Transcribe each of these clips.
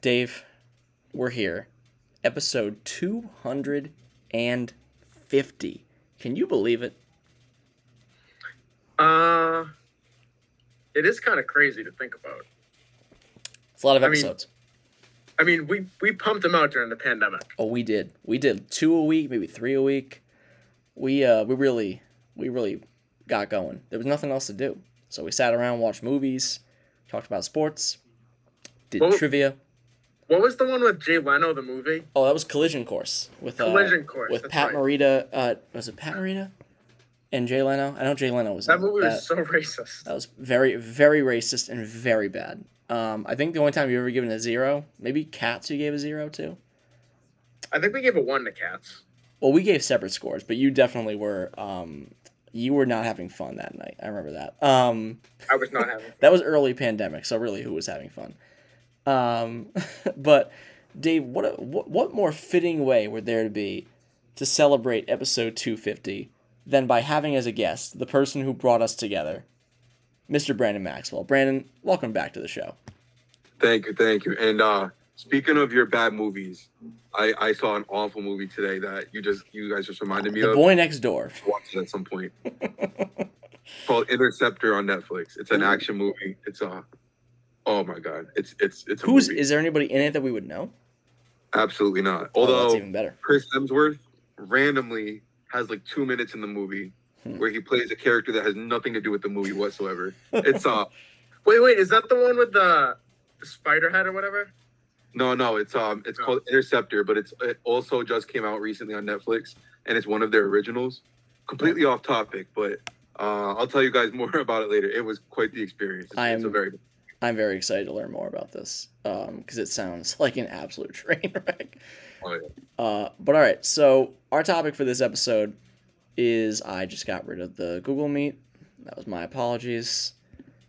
Dave, we're here. Episode 250. Can you believe it? Uh, it is kind of crazy to think about. It's a lot of I mean- episodes. I mean, we we pumped them out during the pandemic. oh, we did. We did two a week, maybe three a week. We uh we really we really got going. There was nothing else to do. So we sat around, watched movies, talked about sports, did Well- trivia. What was the one with Jay Leno, the movie? Oh, that was Collision Course with uh, Collision Course, with Pat right. Morita. Uh, was it Pat Morita and Jay Leno? I know Jay Leno was. That in movie That- was so racist. That was very, very racist and very bad. Um, I think the only time you've ever given a zero, maybe Cats you gave a zero to. I think we gave a one to Cats. Well, we gave separate scores, but you definitely were. Um, you were not having fun that night. I remember that. Um, I was not having. Fun. that was early pandemic, so really, who was having fun? Um, but Dave, what, a, what what more fitting way would there to be to celebrate episode two fifty than by having as a guest the person who brought us together, Mr. Brandon Maxwell. Brandon, welcome back to the show. Thank you, thank you. And uh speaking of your bad movies, I I saw an awful movie today that you just you guys just reminded me The of. boy next door. Watched it at some point. called Interceptor on Netflix. It's an action movie. It's uh oh my god. It's it's it's a Who's movie. is there anybody in it that we would know? absolutely not. Oh, that's Although even better. Chris Hemsworth randomly has like two minutes in the movie Hmm. where he plays a character that has nothing to do with the movie whatsoever. It's uh Wait, wait, is that the one with the, the spider head or whatever? No, no, it's um, it's Oh. called Interceptor, but it's it also just came out recently on Netflix, and it's one of their originals. Completely off topic, but uh, I'll tell you guys more about it later. It was quite the experience. It's, I it's a am- very I'm very excited to learn more about this because it sounds like an absolute train wreck. oh, yeah. Uh, but all right, so our topic for this episode is I just got rid of the Google Meet. That was my apologies.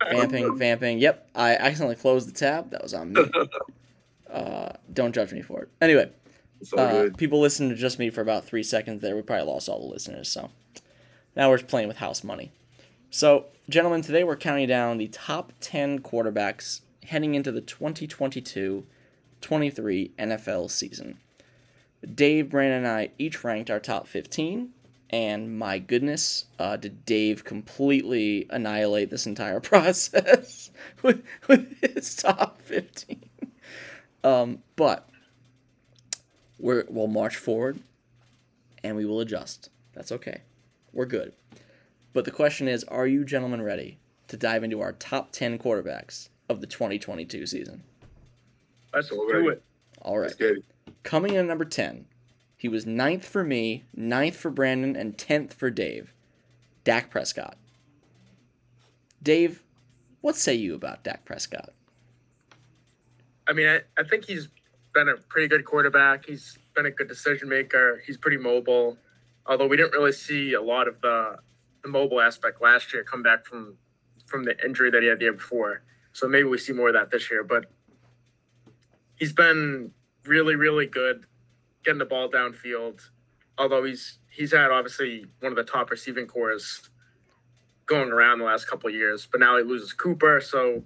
Vamping, vamping. Yep, I accidentally closed the tab. That was on me. Uh, don't judge me for it. Anyway, uh, people listened to just me for about three seconds there. We probably lost all the listeners. So now we're just playing with house money. So, gentlemen, today we're counting down the top 10 quarterbacks heading into the 2022 23 NFL season. Dave, Brandon, and I each ranked our top 15. And my goodness, uh, did Dave completely annihilate this entire process with, with his top 15. Um, but we're, we'll march forward and we will adjust. That's okay. We're good. But the question is are you gentlemen ready to dive into our top 10 quarterbacks of the 2022 season? Let's do it. All right. Let's get it. Coming in at number 10, he was ninth for me, ninth for Brandon, and 10th for Dave. Dak Prescott. Dave, what say you about Dak Prescott? I mean, I, I think he's been a pretty good quarterback. He's been a good decision maker. He's pretty mobile. Although we didn't really see a lot of the, the mobile aspect last year come back from from the injury that he had the year before. So maybe we see more of that this year. But he's been really, really good getting the ball downfield. Although he's he's had obviously one of the top receiving cores going around the last couple years. But now he loses Cooper, so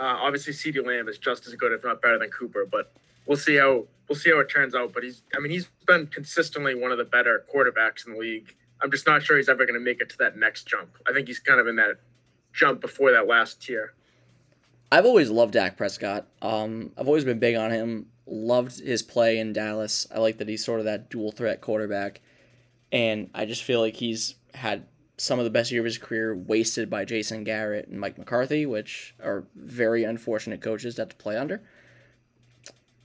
uh, obviously, CeeDee Lamb is just as good, if not better, than Cooper. But we'll see how we'll see how it turns out. But he's, I mean, he's been consistently one of the better quarterbacks in the league. I'm just not sure he's ever going to make it to that next jump. I think he's kind of in that jump before that last tier. I've always loved Dak Prescott. Um, I've always been big on him. Loved his play in Dallas. I like that he's sort of that dual threat quarterback. And I just feel like he's had some of the best year of his career wasted by Jason Garrett and Mike McCarthy, which are very unfortunate coaches to have to play under.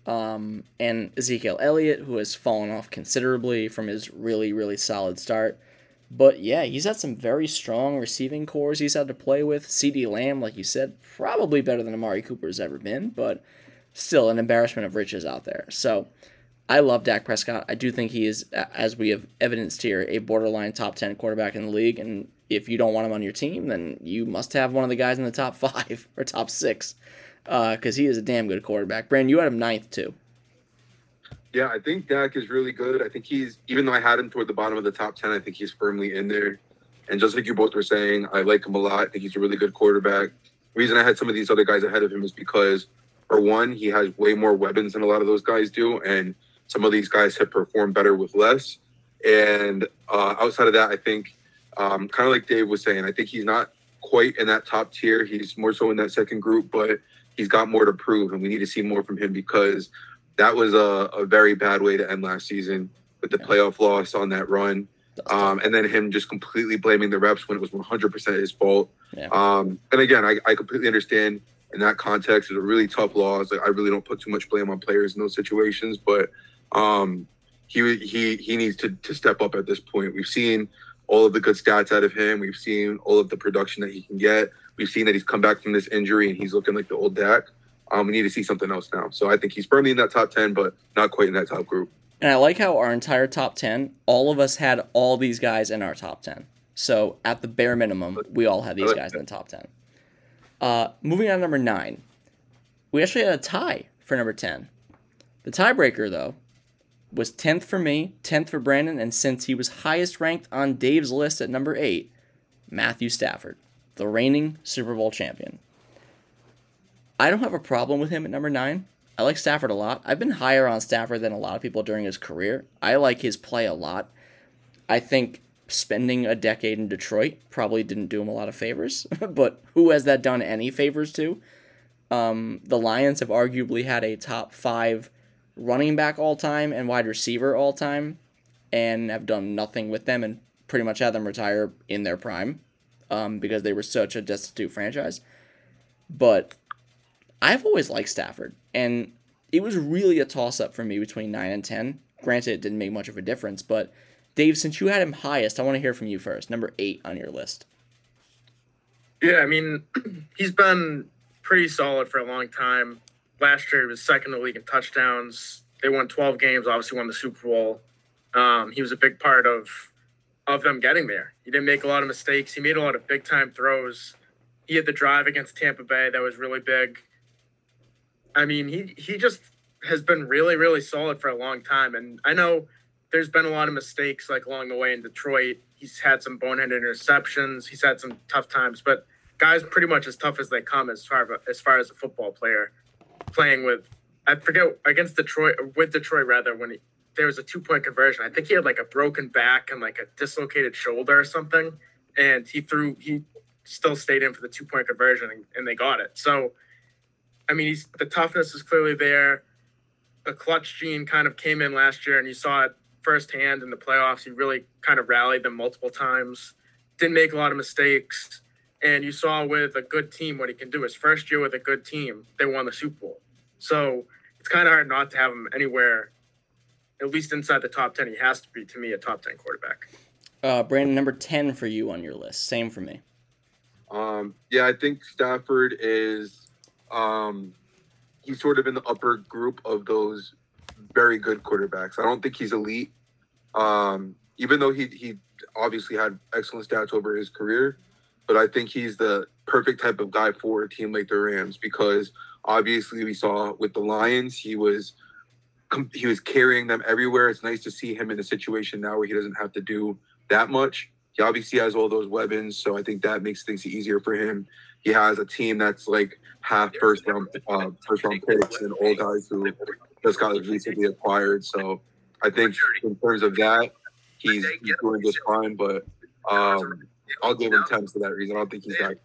Um, and Ezekiel Elliott, who has fallen off considerably from his really, really solid start. But yeah, he's had some very strong receiving cores he's had to play with. CeeDee Lamb, like you said, probably better than Amari Cooper has ever been, but still an embarrassment of riches out there. So I love Dak Prescott. I do think he is, as we have evidenced here, a borderline top 10 quarterback in the league. And if you don't want him on your team, then you must have one of the guys in the top five or top six uh, because he is a damn good quarterback. Brandon, you had him ninth too. Yeah, I think Dak is really good. I think he's even though I had him toward the bottom of the top ten, I think he's firmly in there. And just like you both were saying, I like him a lot. I think he's a really good quarterback. reason I had some of these other guys ahead of him is because for one, he has way more weapons than a lot of those guys do, and some of these guys have performed better with less. And uh, outside of that, I think, um, kind of like Dave was saying, I think he's not quite in that top tier. He's more so in that second group, but he's got more to prove, and we need to see more from him because that was a, a very bad way to end last season with the yeah. playoff loss on that run. Um, and then him just completely blaming the reps when it was 100% his fault. Yeah. Um, and again, I, I completely understand in that context. It's a really tough loss. Like, I really don't put too much blame on players in those situations, but um, he he he needs to to step up at this point. We've seen all of the good stats out of him. We've seen all of the production that he can get. We've seen that he's come back from this injury and he's looking like the old Dak. Um, we need to see something else now. So I think he's firmly in that top ten, but not quite in that top group. And I like how our entire top ten, all of us had all these guys in our top ten. So at the bare minimum, we all had these guys in the top ten. Uh, moving on to number nine, we actually had a tie for number ten. The tiebreaker, though, was 10th for me, 10th for Brandon, and since he was highest ranked on Dave's list at number 8, Matthew Stafford, the reigning Super Bowl champion. I don't have a problem with him at number 9. I like Stafford a lot. I've been higher on Stafford than a lot of people during his career. I like his play a lot. I think spending a decade in Detroit probably didn't do him a lot of favors, but who has that done any favors to? Um, the Lions have arguably had a top five running back all time and wide receiver all time, and have done nothing with them and pretty much had them retire in their prime um, because they were such a destitute franchise. But I've always liked Stafford, and it was really a toss up for me between 9 and 10. Granted, it didn't make much of a difference, but Dave, since you had him highest, I want to hear from you first. Number 8 on your list. Yeah, I mean, he's been pretty solid for a long time last year he was second in the league in touchdowns. They won 12 games, obviously won the Super Bowl. Um, he was a big part of of them getting there. He didn't make a lot of mistakes. He made a lot of big time throws. He had the drive against Tampa Bay that was really big. I mean, he he just has been really really solid for a long time. And I know there's been a lot of mistakes like along the way in Detroit. He's had some boneheaded interceptions. He's had some tough times, but guys pretty much as tough as they come as far as far as a football player playing with I forget against Detroit with Detroit rather when he, there was a two point conversion. I think he had like a broken back and like a dislocated shoulder or something, and he threw he still stayed in for the two point conversion and, and they got it. So, I mean, he's the toughness is clearly there. The clutch gene kind of came in last year, and you saw it firsthand in the playoffs. He really kind of rallied them multiple times. Didn't make a lot of mistakes. And you saw with a good team what he can do. His first year with a good team, they won the Super Bowl. So it's kind of hard not to have him anywhere, at least inside the top 10. He has to be, to me, a top 10 quarterback. Uh, Brandon, number 10 for you on your list. Same for me. Um, yeah, I think Stafford is, um, he's sort of in the upper group of those very good quarterbacks. I don't think he's elite. Um, even though he, he obviously had excellent stats over his career, but I think he's the perfect type of guy for a team like the Rams because obviously we saw with the Lions he was he was carrying them everywhere. It's nice to see him in a situation now where he doesn't have to do that much. He obviously has all those weapons, so I think that makes things easier for him. He has a team that's like half first round uh, first round picks and all guys who just got recently acquired. So I think in terms of that, he's, he's doing just fine. But um, I'll give him ten for that reason. I don't think he's that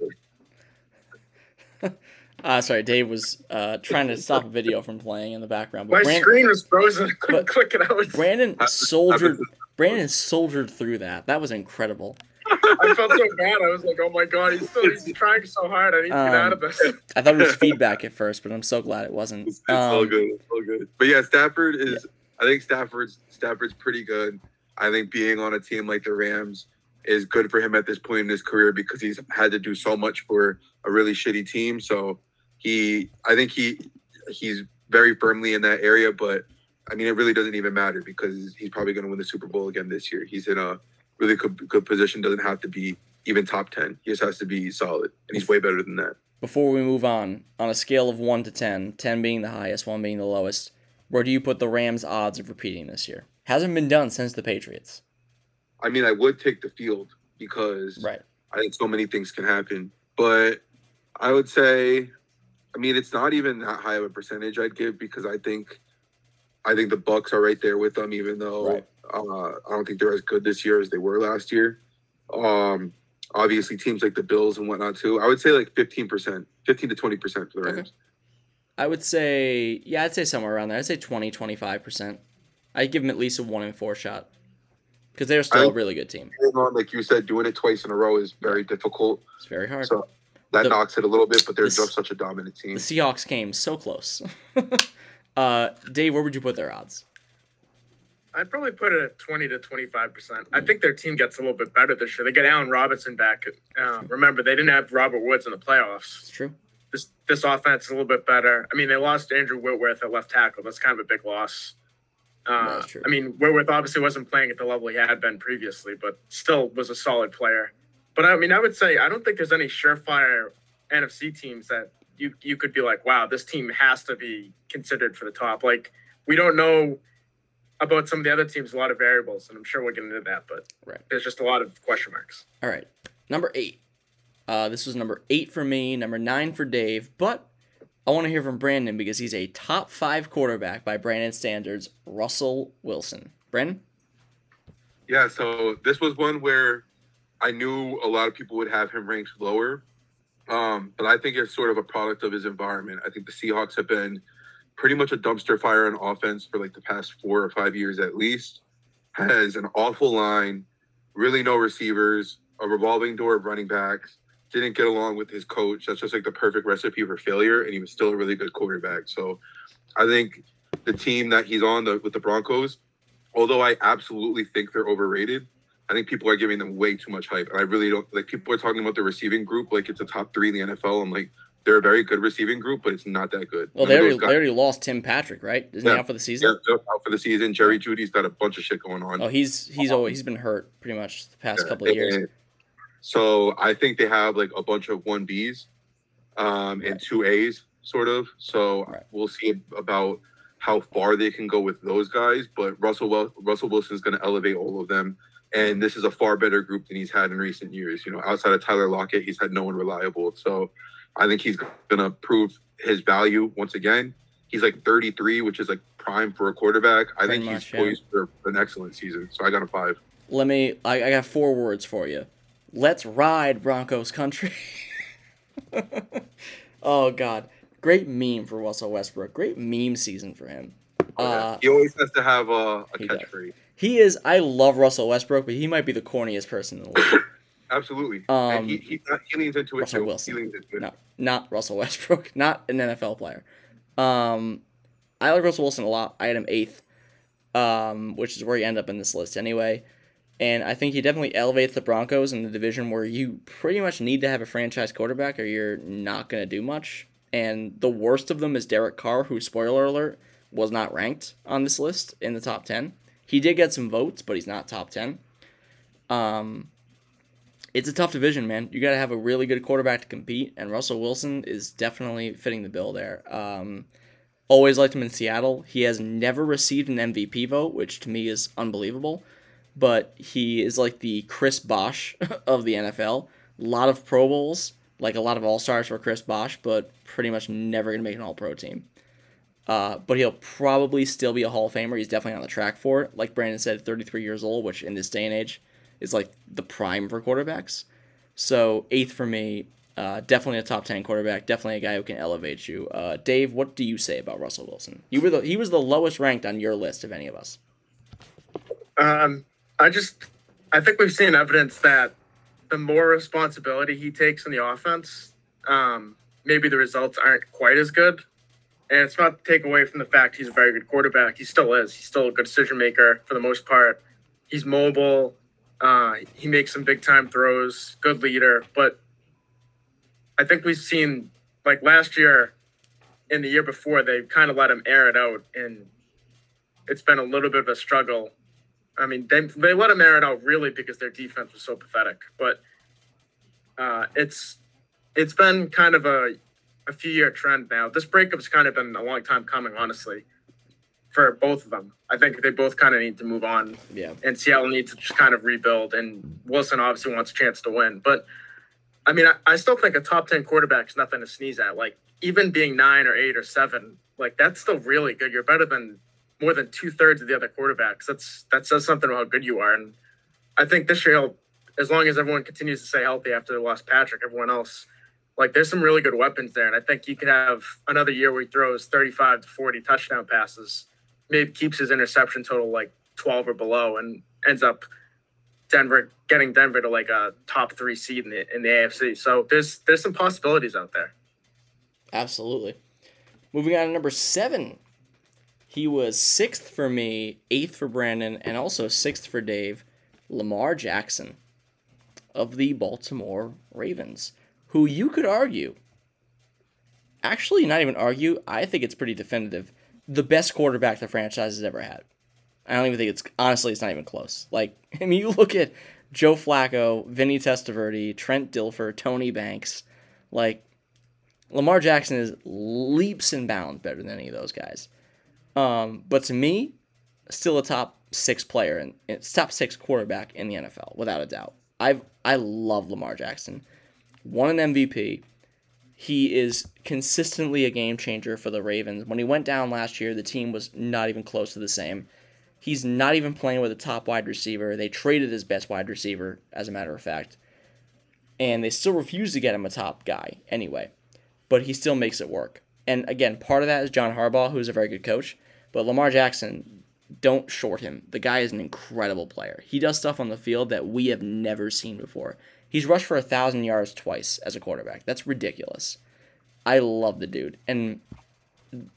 good. Uh, sorry, Dave was uh, trying to stop a video from playing in the background. But My Brandon, screen was frozen. I couldn't click it out. Brandon soldiered. Brandon soldiered through that. That was incredible. I felt so bad. I was like, "Oh my god, he's still he's trying so hard. I need to um, get out of this." I thought it was feedback at first, but I'm so glad it wasn't. It's, it's um, all good. It's all good. But yeah, Stafford is. Yeah. I think Stafford's Stafford's pretty good. I think being on a team like the Rams is good for him at this point in his career because he's had to do so much for a really shitty team. So he, I think he, he's very firmly in that area. But I mean, it really doesn't even matter because he's probably going to win the Super Bowl again this year. He's in a really good, good position. Doesn't have to be even top ten. He just has to be solid, and he's way better than that. Before we move on, on a scale of one to 10, 10 being the highest, one being the lowest, where do you put the Rams' odds of repeating this year? Hasn't been done since the Patriots. I mean, I would take the field because right. I think so many things can happen. But I would say I mean, it's not even that high of a percentage I'd give because I think, I think the Bucs are right there with them, even though Right. uh, I don't think they're as good this year as they were last year. Um, obviously, teams like the Bills and whatnot too. I would say like fifteen percent, fifteen to twenty percent for the Okay. Rams. I would say, yeah, I'd say somewhere around there. I'd say 20, 25%. I'd give them at least a one in four shot because they're still a I- really good team. On, like you said, doing it twice in a row is very difficult. It's very hard. So that The- knocks it a little bit, but they're this- just such a dominant team. the Seahawks came so close. uh, Dave, where would you put their odds? I'd probably put it at 20 to 25%. I think their team gets a little bit better this year. They get Allen Robinson back. Uh, remember, they didn't have Robert Woods in the playoffs. It's true. This this offense is a little bit better. I mean, they lost Andrew Whitworth at left tackle. That's kind of a big loss. Uh, That's true. I mean, Whitworth obviously wasn't playing at the level he had been previously, but still was a solid player. But I mean, I would say I don't think there's any surefire NFC teams that you you could be like, wow, this team has to be considered for the top. Like we don't know about some of the other teams, a lot of variables, and I'm sure we'll get into that, but Right. there's just a lot of question marks. All right. Number eight. Uh, this was number eight for me, number nine for Dave, but I want to hear from Brandon because he's a top five quarterback by Brandon standards, Russell Wilson. Brandon? Yeah, so this was one where I knew a lot of people would have him ranked lower. Um, but I think it's sort of a product of his environment. I think the Seahawks have been pretty much a dumpster fire on offense for like the past four or five years at least. Has an awful line, really no receivers, a revolving door of running backs, didn't get along with his coach. That's just like the perfect recipe for failure, and he was still a really good quarterback. So I think the team that he's on the, with the Broncos, although I absolutely think they're overrated, I think people are giving them way too much hype. And I really don't like people are talking about the receiving group like it's a top three in the NFL. I'm like, they're a very good receiving group, but it's not that good. Well, None they already, those they already lost Tim Patrick, right? Isn't he out for the yeah, season? they're out for the season. Jerry Jeudy's got a bunch of shit going on. Oh, he's he's always he's been hurt pretty much the past couple of years. So I think they have like a bunch of one Bs um, and Right. two As, sort of. So Right. we'll see about how far they can go with those guys. But Russell Russell Wilson's going to elevate all of them, and this is a far better group than he's had in recent years. You know, outside of Tyler Lockett, he's had no one reliable. So I think he's going to prove his value once again. He's like 33, which is like prime for a quarterback. I Pretty think much, he's yeah. poised for an excellent season. So I got a five. Let me. I, I got four words for you. Let's ride Broncos country. oh God, great meme for Russell Westbrook. Great meme season for him. Uh, he always has to have a, a catchphrase. He is. I love Russell Westbrook, but he might be the corniest person in the league. Absolutely. Um, and he, he, he leans into it Russell too. Wilson. He leans into it. No, not Russell Westbrook. Not an NFL player. Um, I like Russell Wilson a lot. I had him eighth, um, which is where he end up in this list anyway. And I think he definitely elevates the Broncos in the division where you pretty much need to have a franchise quarterback or you're not going to do much. And the worst of them is Derek Carr, who, spoiler alert, was not ranked on this list in the top 10. He did get some votes, but he's not top 10. Um, it's a tough division, man. You got to have a really good quarterback to compete, and Russell Wilson is definitely fitting the bill there. Um, always liked him in Seattle. He has never received an MVP vote, which to me is unbelievable. But he is like the Chris Bosh of the NFL. A lot of Pro Bowls, like a lot of All Stars for Chris Bosh, but pretty much never gonna make an All Pro team. Uh, but he'll probably still be a Hall of Famer. He's definitely on the track for it. Like Brandon said, 33 years old, which in this day and age is like the prime for quarterbacks. So eighth for me, uh, definitely a top 10 quarterback. Definitely a guy who can elevate you. Uh, Dave, what do you say about Russell Wilson? You were the he was the lowest ranked on your list of any of us. Um, I just, I think we've seen evidence that the more responsibility he takes in the offense, um, maybe the results aren't quite as good. And it's not to take away from the fact he's a very good quarterback. He still is. He's still a good decision maker for the most part. He's mobile. Uh, he makes some big time throws. Good leader. But I think we've seen like last year and the year before they kind of let him air it out, and it's been a little bit of a struggle I mean, they they let him air it out really because their defense was so pathetic. But uh, it's it's been kind of a a few year trend now. This breakup's kind of been a long time coming, honestly, for both of them. I think they both kind of need to move on, Yeah. and Seattle needs to just kind of rebuild. And Wilson obviously wants a chance to win, but I mean, I, I still think a top 10 quarterback is nothing to sneeze at. Like, even being nine or eight or seven, like, that's still really good. You're better than more than two thirds of the other quarterbacks. That's That says something about how good you are. And I think this year, as long as everyone continues to stay healthy after they lost Patrick, everyone else, like, there's some really good weapons there. And I think he could have another year where he throws 35 to 40 touchdown passes, maybe keeps his interception total like 12 or below, and ends up Denver getting Denver to like a top three seed in the in the AFC. So there's there's some possibilities out there. Absolutely. Moving on to number seven. He was sixth for me, eighth for Brandon, and also sixth for Dave. Lamar Jackson of the Baltimore Ravens, who you could argue, actually, not even argue, I think it's pretty definitive, the best quarterback the franchise has ever had. I don't even think it's honestly it's not even close. Like I mean, you look at Joe Flacco, Vinny Testaverde, Trent Dilfer, Tony Banks, like Lamar Jackson is leaps and bounds better than any of those guys. Um, but to me, still a top six player and top six quarterback in the NFL without a doubt. I've I love Lamar Jackson. Won an MVP. He is consistently a game changer for the Ravens. When he went down last year, the team was not even close to the same. He's not even playing with a top wide receiver. They traded his best wide receiver, as a matter of fact. And they still refuse to get him a top guy anyway. But he still makes it work. And again, part of that is John Harbaugh, who's a very good coach. But Lamar Jackson, don't short him. The guy is an incredible player. He does stuff on the field that we have never seen before. He's rushed for a thousand yards twice as a quarterback. That's ridiculous. I love the dude. And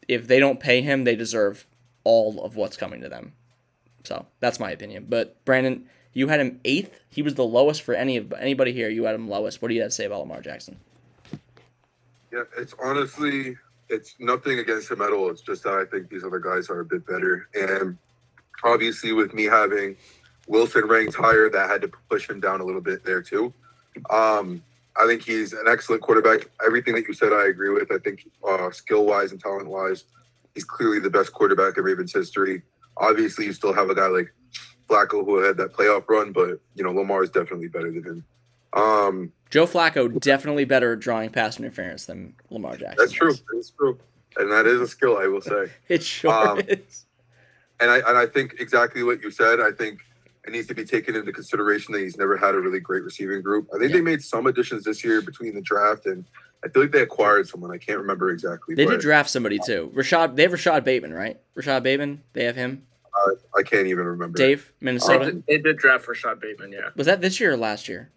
if they don't pay him, they deserve all of what's coming to them. So that's my opinion. But Brandon, you had him eighth. He was the lowest for any of anybody here. You had him lowest. What do you have to say about Lamar Jackson? Yeah, it's honestly it's nothing against him at all. It's just that I think these other guys are a bit better. And obviously with me having Wilson ranked higher, that had to push him down a little bit there too. Um, I think he's an excellent quarterback. Everything that you said, I agree with. I think uh, skill wise and talent wise, he's clearly the best quarterback in Ravens history. Obviously, you still have a guy like Flacco who had that playoff run, but you know Lamar is definitely better than him. Um, Joe Flacco definitely better at drawing pass interference than Lamar Jackson. That's true. That's true, and that is a skill I will say. it sure um, is. And I and I think exactly what you said. I think it needs to be taken into consideration that he's never had a really great receiving group. I think yeah. they made some additions this year between the draft and I feel like they acquired someone. I can't remember exactly. They did draft somebody too. Rashod. They have Rashod Bateman, right? Rashod Bateman. They have him. Uh, I can't even remember. Dave, Minnesota. They did, they did draft Rashod Bateman. Yeah. Was that this year or last year?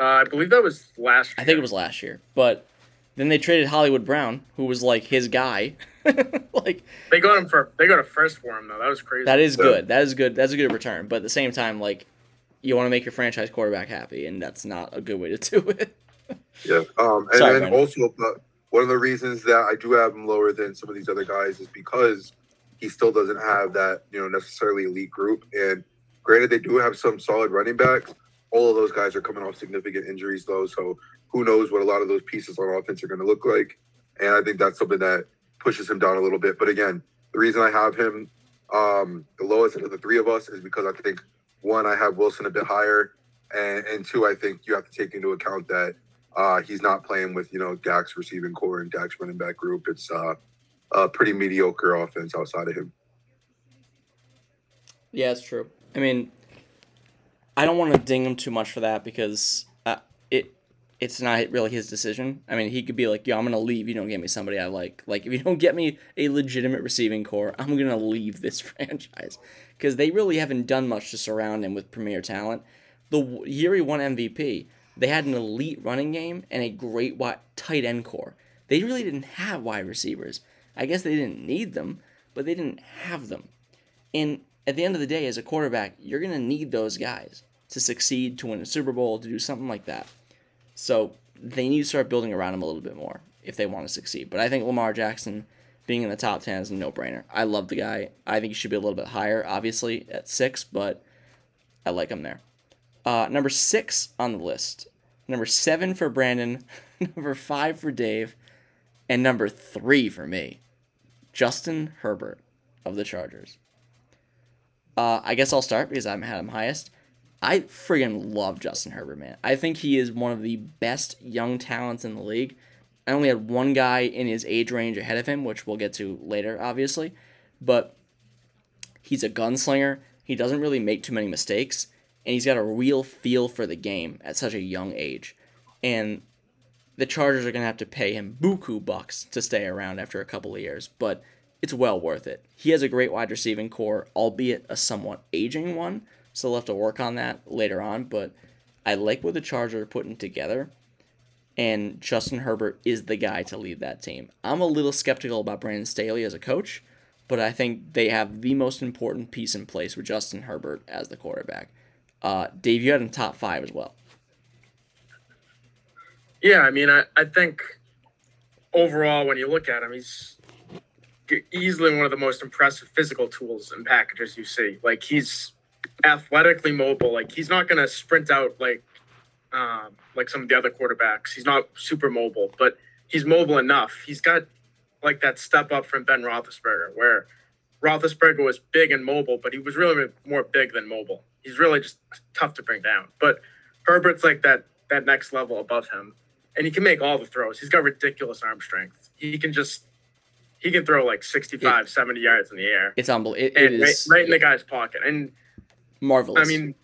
Uh, I believe that was last. year. I think it was last year, but then they traded Hollywood Brown, who was like his guy. like they got him for they got a first for him though. That was crazy. That is good. That is good. That's a good return. But at the same time, like you want to make your franchise quarterback happy, and that's not a good way to do it. Yeah. Um, and Sorry, then also, one of the reasons that I do have him lower than some of these other guys is because he still doesn't have that, you know, necessarily elite group. And granted, they do have some solid running backs. All of those guys are coming off significant injuries, though. So who knows what a lot of those pieces on offense are going to look like. And I think that's something that pushes him down a little bit. But again, the reason I have him um, the lowest of the three of us is because I think one, I have Wilson a bit higher, and, and two, I think you have to take into account that uh, he's not playing with you know Dak's receiving core and Dak's running back group. It's uh, a pretty mediocre offense outside of him. Yeah, it's true. I mean, I don't want to ding him too much for that because it's not really his decision. I mean, he could be like, "Yo, I'm gonna leave. You don't get me somebody I like. Like, if you don't get me a legitimate receiving core, I'm gonna leave this franchise." Because they really haven't done much to surround him with premier talent. The year he won MVP, they had an elite running game and a great wide, tight end core. They really didn't have wide receivers. I guess they didn't need them, but they didn't have them. And at the end of the day, as a quarterback, you're to need those guys to succeed, to win a Super Bowl, to do something like that. So they need to start building around him a little bit more if they want to succeed. But I think Lamar Jackson being in the top 10 is a no brainer. I love the guy. I think he should be a little bit higher, obviously, at six, but I like him there. Uh, number six on the list. Number seven for Brandon. number five for Dave. And number three for me. Justin Herbert of the Chargers. Uh, I guess I'll start because I'm had him highest. I friggin' love Justin Herbert, man. I think he is one of the best young talents in the league. I only had one guy in his age range ahead of him, which we'll get to later, obviously. But he's a gunslinger. He doesn't really make too many mistakes, and he's got a real feel for the game at such a young age. And the Chargers are going to have to pay him buku bucks to stay around after a couple of years, but it's well worth it. He has a great wide receiving core, albeit a somewhat aging one, so they'll have to work on that later on, but I like what the Chargers are putting together, and Justin Herbert is the guy to lead that team. I'm a little skeptical about Brandon Staley as a coach, but I think they have the most important piece in place with Justin Herbert as the quarterback. Uh, Dave, you had him top five as well. Yeah, I mean, I, I think overall, when you look at him, he's easily one of the most impressive physical tools and packages you see. Like he's athletically mobile. Like he's not going to sprint out like um, like some of the other quarterbacks. He's not super mobile, but he's mobile enough. He's got like that step up from Ben Roethlisberger, where Roethlisberger was big and mobile, but he was really more big than mobile. He's really just tough to bring down. But Herbert's like that that next level above him, and he can make all the throws. He's got ridiculous arm strength. He can just he can throw like 65, it, 70 yards in the air. It's unbelievable. It, it right, right in the guy's pocket, and marvelous. I mean,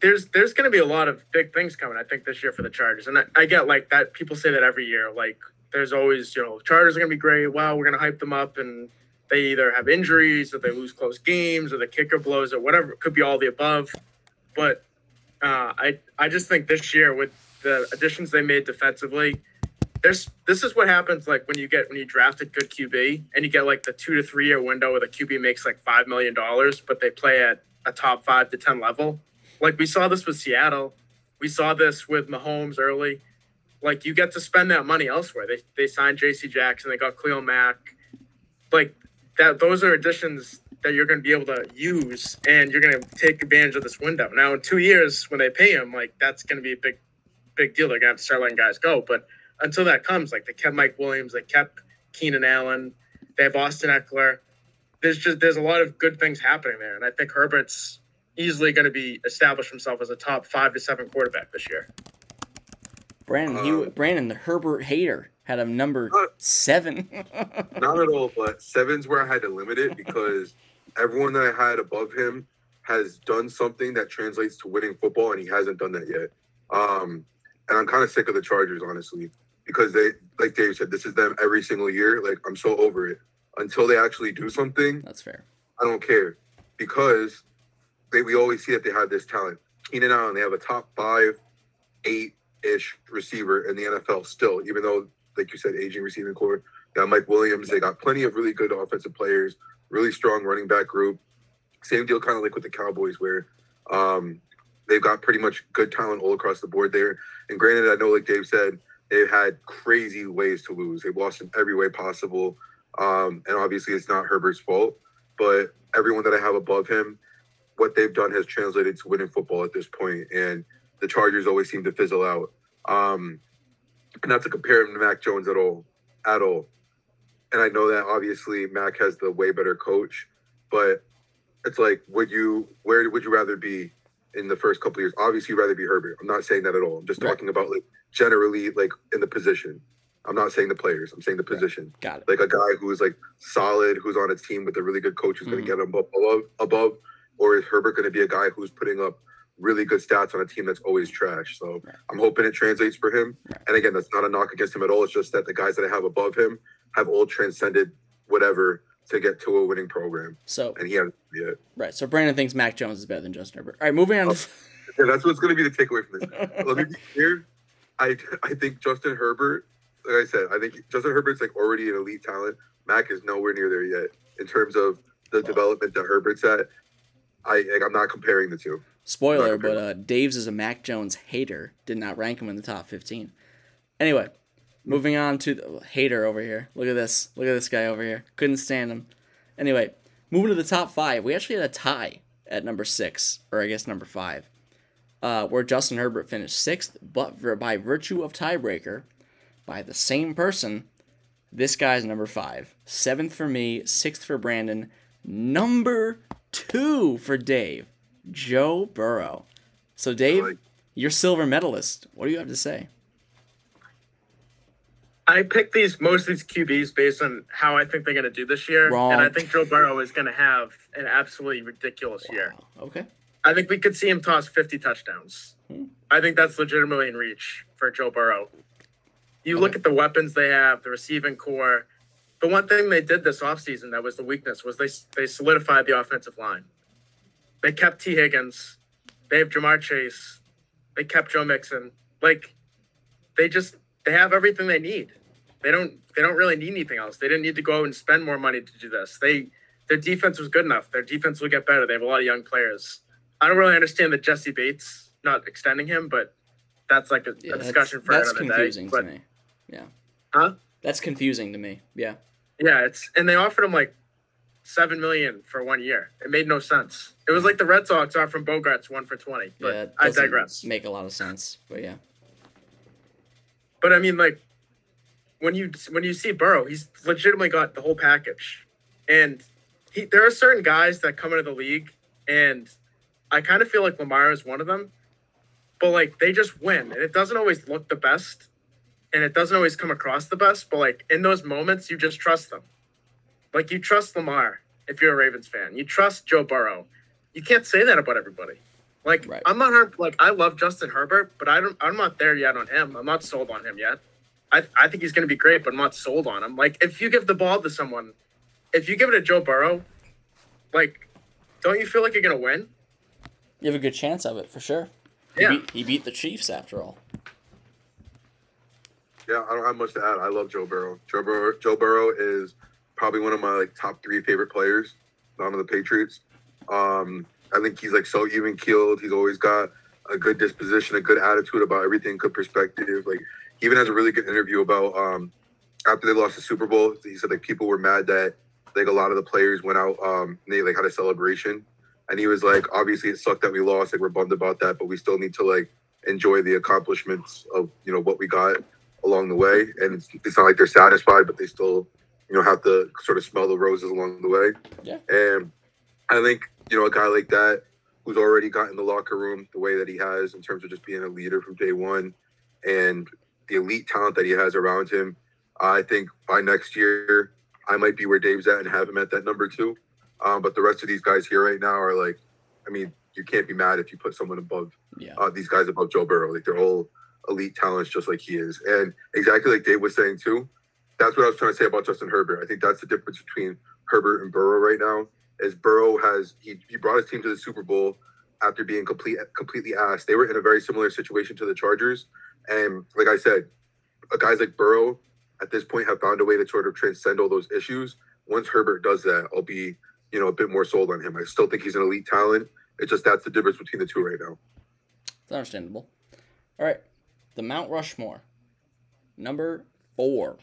there's there's going to be a lot of big things coming. I think this year for the Chargers, and I, I get like that. People say that every year. Like there's always you know Chargers are going to be great. Wow, we're going to hype them up, and they either have injuries or they lose close games or the kicker blows or whatever. It could be all the above. But uh, I I just think this year with the additions they made defensively, there's this is what happens like when you get when you draft a good QB and you get like the two to three year window where the QB makes like five million dollars, but they play at a top five to ten level. Like we saw this with Seattle, we saw this with Mahomes early. Like you get to spend that money elsewhere. They they signed J.C. Jackson, they got Khalil Mack. Like that, those are additions that you're going to be able to use, and you're going to take advantage of this window. Now, in two years, when they pay him, like that's going to be a big, big deal. They're going to have to start letting guys go, but until that comes, like they kept Mike Williams, they kept Keenan Allen, they have Austin Ekeler. There's just there's a lot of good things happening there, and I think Herbert's easily going to be established himself as a top five to seven quarterback this year. Brandon, um, he, Brandon, the Herbert hater, had a number not, seven. not at all, but seven's where I had to limit it because everyone that I had above him has done something that translates to winning football, and he hasn't done that yet. Um, and I'm kind of sick of the Chargers, honestly because they, like Dave said, this is them every single year. Like I'm so over it. Until they actually do something, that's fair. I don't care because they we always see that they have this talent. Keenan Allen, they have a top five, eight ish receiver in the NFL still, even though, like you said, aging receiving core. They got Mike Williams. They got plenty of really good offensive players, really strong running back group. Same deal, kind of like with the Cowboys, where um, they've got pretty much good talent all across the board there. And granted, I know, like Dave said, they've had crazy ways to lose. They've lost in every way possible. Um, and obviously, it's not Herbert's fault, but everyone that I have above him, what they've done has translated to winning football at this point. And the Chargers always seem to fizzle out. Um, not to compare him to Mac Jones at all, at all. And I know that obviously Mac has the way better coach, but it's like, would you, where would you rather be in the first couple years? Obviously, you'd rather be Herbert. I'm not saying that at all. I'm just right. talking about like generally like in the position. I'm not saying the players. I'm saying the position. Got it. Like a guy who is like solid, who's on a team with a really good coach who's mm-hmm. going to get him above, above, or is Herbert going to be a guy who's putting up really good stats on a team that's always trash? So right. I'm hoping it translates for him. Right. And again, that's not a knock against him at all. It's just that the guys that I have above him have all transcended whatever to get to a winning program. So and he hasn't yet. Right. So Brandon thinks Mac Jones is better than Justin Herbert. All right, moving on. To... yeah, that's what's going to be the takeaway from this. Let me be clear. I I think Justin Herbert, like I said, I think Justin Herbert's like already an elite talent. Mac is nowhere near there yet in terms of the well, development that Herbert's at. I like, I'm not comparing the two. Spoiler, but uh, Dave's is a Mac Jones hater. Did not rank him in the top 15. Anyway, moving on to the hater over here. Look at this. Look at this guy over here. Couldn't stand him. Anyway, moving to the top five. We actually had a tie at number six, or I guess number five uh, where Justin Herbert finished sixth, but by virtue of tiebreaker, by the same person, this guy's number five. Seventh for me, sixth for Brandon, number two for Dave, Joe Burrow. So Dave, you're silver medalist. What do you have to say? I picked these most of these QBs based on how I think they're going to do this year, Wrong. and I think Joe Burrow is going to have an absolutely ridiculous year. Okay. I think we could see him toss 50 touchdowns. Hmm. I think that's legitimately in reach for Joe Burrow. You look at the weapons they have, the receiving core. The one thing they did this offseason that was the weakness was they they solidified the offensive line. They kept Tee Higgins. They have Ja'Marr Chase. They kept Joe Mixon. Like they just they have everything they need. They don't they don't really need anything else. They didn't need to go out and spend more money to do this. They their defense was good enough. Their defense will get better. They have a lot of young players. I don't really understand the Jessie Bates not extending him, but that's like a, Yeah, a that's, discussion for that's another confusing day. But to me. Yeah. Huh? That's confusing to me. Yeah. yeah, it's and they offered him like seven million for one year. It made no sense. It was like the Red Sox offering Bogaerts one for twenty. But yeah. it I digress. Make a lot of sense, but yeah. But I mean, like when you when you see Burrow, he's legitimately got the whole package, and he there are certain guys that come into the league, and I kind of feel like Lamar is one of them. But like they just win, and it doesn't always look the best, and it doesn't always come across the best. But like in those moments, you just trust them. Like you trust Lamar if you're a Ravens fan. You trust Joe Burrow. You can't say that about everybody. Like Right. I'm not hard- like I love Justin Herbert, but I don't. I'm not there yet on him. I'm not sold on him yet. I I think he's going to be great, but I'm not sold on him. Like if you give the ball to someone, if you give it to Joe Burrow, like don't you feel like you're going to win? You have a good chance of it for sure. He, Yeah. beat, he beat the Chiefs after all. Yeah, I don't have much to add. I love Joe Burrow. Joe Burrow, Joe Burrow is probably one of my like top three favorite players on the Patriots. Um, I think he's like so even keeled. He's always got a good disposition, a good attitude about everything, good perspective. Like he even has a really good interview about um, after they lost the Super Bowl. He said like people were mad that like a lot of the players went out um, and they like had a celebration, and he was like, obviously it sucked that we lost. Like we're bummed about that, but we still need to like enjoy the accomplishments of you know what we got along the way. And it's, it's not like they're satisfied, but they still, you know, have to sort of smell the roses along the way. Yeah. And I think, you know, a guy like that who's already got in the locker room the way that he has in terms of just being a leader from day one and the elite talent that he has around him, I think by next year, I might be where Dave's at and have him at that number two. Um, but the rest of these guys here right now are like, I mean, you can't be mad if you put someone above Yeah. uh, these guys above Joe Burrow. Like they're all elite talents, just like he is. And exactly like Dave was saying too. That's what I was trying to say about Justin Herbert. I think that's the difference between Herbert and Burrow right now. Is Burrow has he, he brought his team to the Super Bowl after being complete completely asked. They were in a very similar situation to the Chargers, and like I said, uh, guys like Burrow at this point have found a way to sort of transcend all those issues. Once Herbert does that, I'll be you know a bit more sold on him. I still think he's an elite talent. It's just that's the difference between the two right now. It's understandable. All right. The Mount Rushmore. Number four.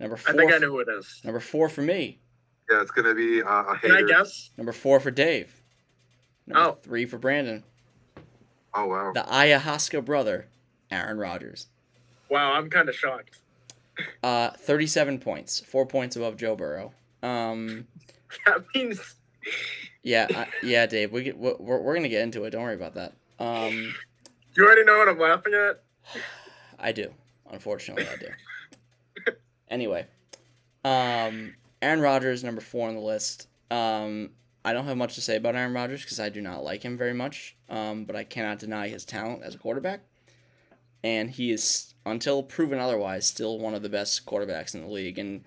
Number four. I think I know who it is. Number four for me. Yeah, it's gonna be uh, a Can I guess? Number four for Dave. Number Oh. three for Brandon. Oh wow. The Ayahuasca brother, Aaron Rodgers. Wow, I'm kind of shocked. Uh, 37 points. Four points above Joe Burrow. Um, That means yeah, I, yeah, Dave. We get, we're, we're we're gonna get into it. Don't worry about that. Um, you already know what I'm laughing at. I do. Unfortunately, I do. Anyway, um, Aaron Rodgers, number four on the list. Um, I don't have much to say about Aaron Rodgers because I do not like him very much. Um, but I cannot deny his talent as a quarterback, and he is, until proven otherwise, still one of the best quarterbacks in the league. And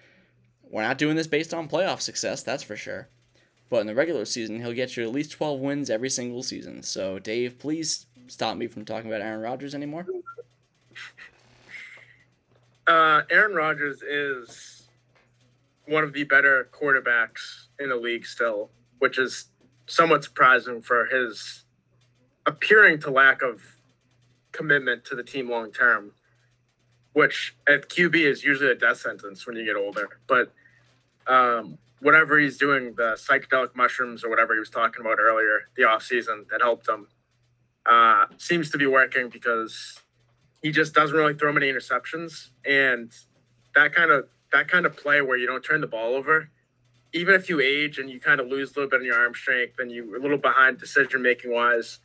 we're not doing this based on playoff success, that's for sure. But in the regular season, he'll get you at least twelve wins every single season. So, Dave, please stop me from talking about Aaron Rodgers anymore. Uh, Aaron Rodgers is one of the better quarterbacks in the league still, which is somewhat surprising for his appearing to lack of commitment to the team long term, which at QB is usually a death sentence when you get older. But um, whatever he's doing, the psychedelic mushrooms or whatever he was talking about earlier, the off season that helped him, uh, seems to be working because he just doesn't really throw many interceptions and that kind of that kind of play where you don't turn the ball over even if you age and you kind of lose a little bit of your arm strength and you're a little behind decision making wise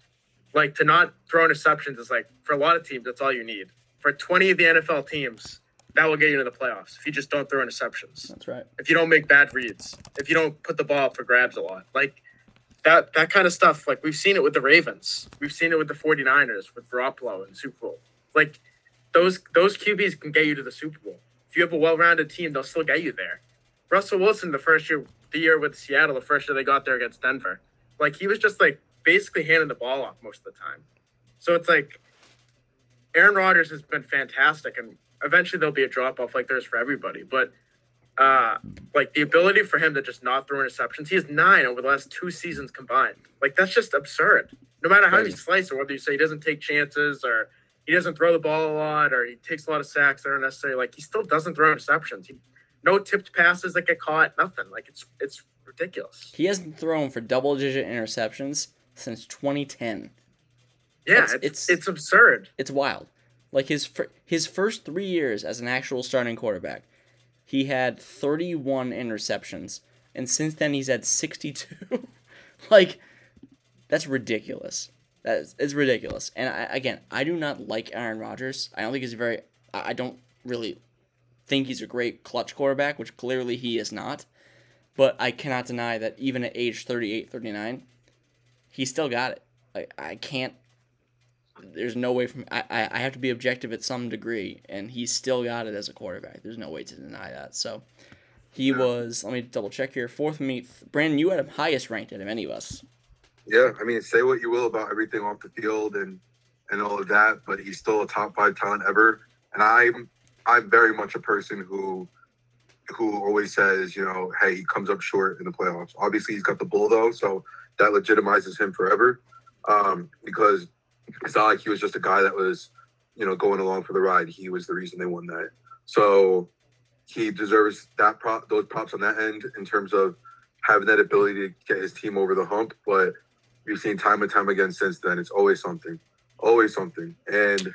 Like to not throw interceptions is like for a lot of teams, that's all you need. For 20 of the NFL teams, that will get you into the playoffs if you just don't throw interceptions. That's right. If you don't make bad reads, if you don't put the ball up for grabs a lot. Like that that kind of stuff, like we've seen it with the Ravens. We've seen it with the 49ers, with Garoppolo in Super Bowl. Like those those QBs can get you to the Super Bowl. If you have a well-rounded team, they'll still get you there. Russell Wilson, the first year, the year with Seattle, the first year they got there against Denver, like he was just like basically handing the ball off most of the time. So it's like Aaron Rodgers has been fantastic, and eventually there'll be a drop off like there's for everybody. But uh, like the ability for him to just not throw interceptions, he has nine over the last two seasons combined. Like that's just absurd. No matter how you slice it, whether you say he doesn't take chances or he doesn't throw the ball a lot or he takes a lot of sacks that are necessary, like he still doesn't throw interceptions. He, no tipped passes that get caught, nothing. Like it's it's ridiculous. He hasn't thrown for double digit interceptions since 2010. Yeah, it's, it's- it's absurd. It's wild. Like his fir- his first three years as an actual starting quarterback, he had 31 interceptions, and since then he's had 62. like, that's ridiculous. That is it's ridiculous. And I, again, I do not like Aaron Rodgers. I don't think he's very. I I don't really think he's a great clutch quarterback, which clearly he is not. But I cannot deny that even at age 38, 39, he still got it. Like I can't there's no way from I, I I have to be objective at some degree, and he still got it as a quarterback. There's no way to deny that. So he Yeah. was. Let me double check here. Fourth meet. Brandon, you had him highest ranked out of any of us. Yeah, I mean, say what you will about everything off the field and and all of that, but he's still a top five talent ever. And I'm I'm very much a person who who always says, you know, hey, he comes up short in the playoffs. Obviously, he's got the bull though, so that legitimizes him forever. Um, because it's not like he was just a guy that was, you know, going along for the ride. He was the reason they won that. So he deserves that prop, those props on that end in terms of having that ability to get his team over the hump. But we've seen time and time again since then. It's always something, always something. And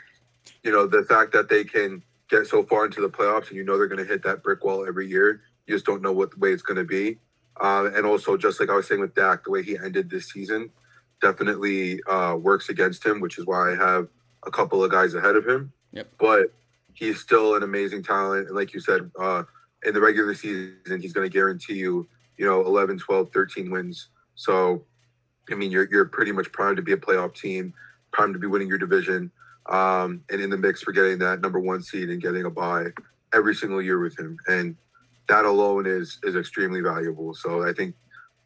you know the fact that they can get so far into the playoffs and you know they're going to hit that brick wall every year. You just don't know what way it's going to be. Uh, and also, just like I was saying with Dak, the way he ended this season definitely uh, works against him, which is why I have a couple of guys ahead of him. Yep. But he's still an amazing talent. And like you said, uh, in the regular season, he's going to guarantee you, you know, 11, 12, 13 wins. So, I mean, you're, you're pretty much primed to be a playoff team, primed to be winning your division, um, and in the mix for getting that number one seed and getting a bye every single year with him. And that alone is is extremely valuable. So I think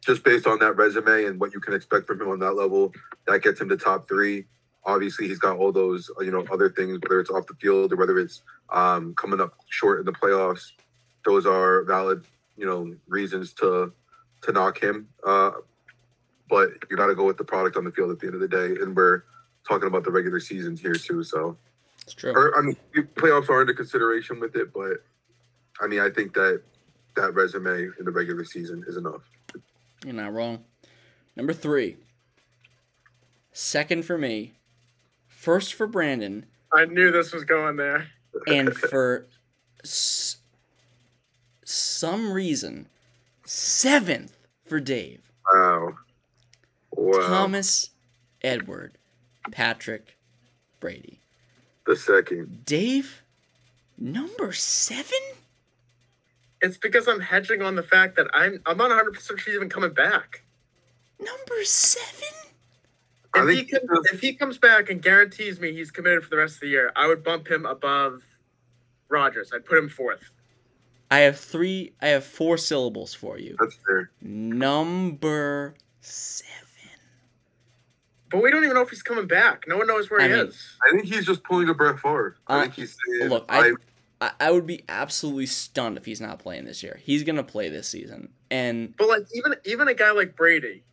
just based on that resume and what you can expect from him on that level, that gets him to top three. Obviously, he's got all those you know other things, whether it's off the field or whether it's um, coming up short in the playoffs. Those are valid, you know, reasons to to knock him. Uh, but you got to go with the product on the field at the end of the day, and we're talking about the regular seasons here too. So, It's true. or, I mean, playoffs are into consideration with it, but I mean, I think that that resume in the regular season is enough. You're not wrong. Number three. Second for me. First for Brandon, I knew this was going there. and for s- some reason, seventh for Dave. Wow. Wow. Thomas Edward Patrick Brady. the second. Dave, number seven? It's because I'm hedging on the fact that I'm I'm not 100 percent sure he's even coming back. Number seven? If he, think can, if he comes back and guarantees me he's committed for the rest of the year, I would bump him above Rodgers. I'd put him fourth. I have three, I have four syllables for you. that's fair. Number seven. But we don't even know if he's coming back. No one knows where I he mean, is. I think he's just pulling a Brett Favre. I Uh, think he's saying, Look, I, I I would be absolutely stunned if he's not playing this year. He's gonna play this season, and But like even even a guy like Brady,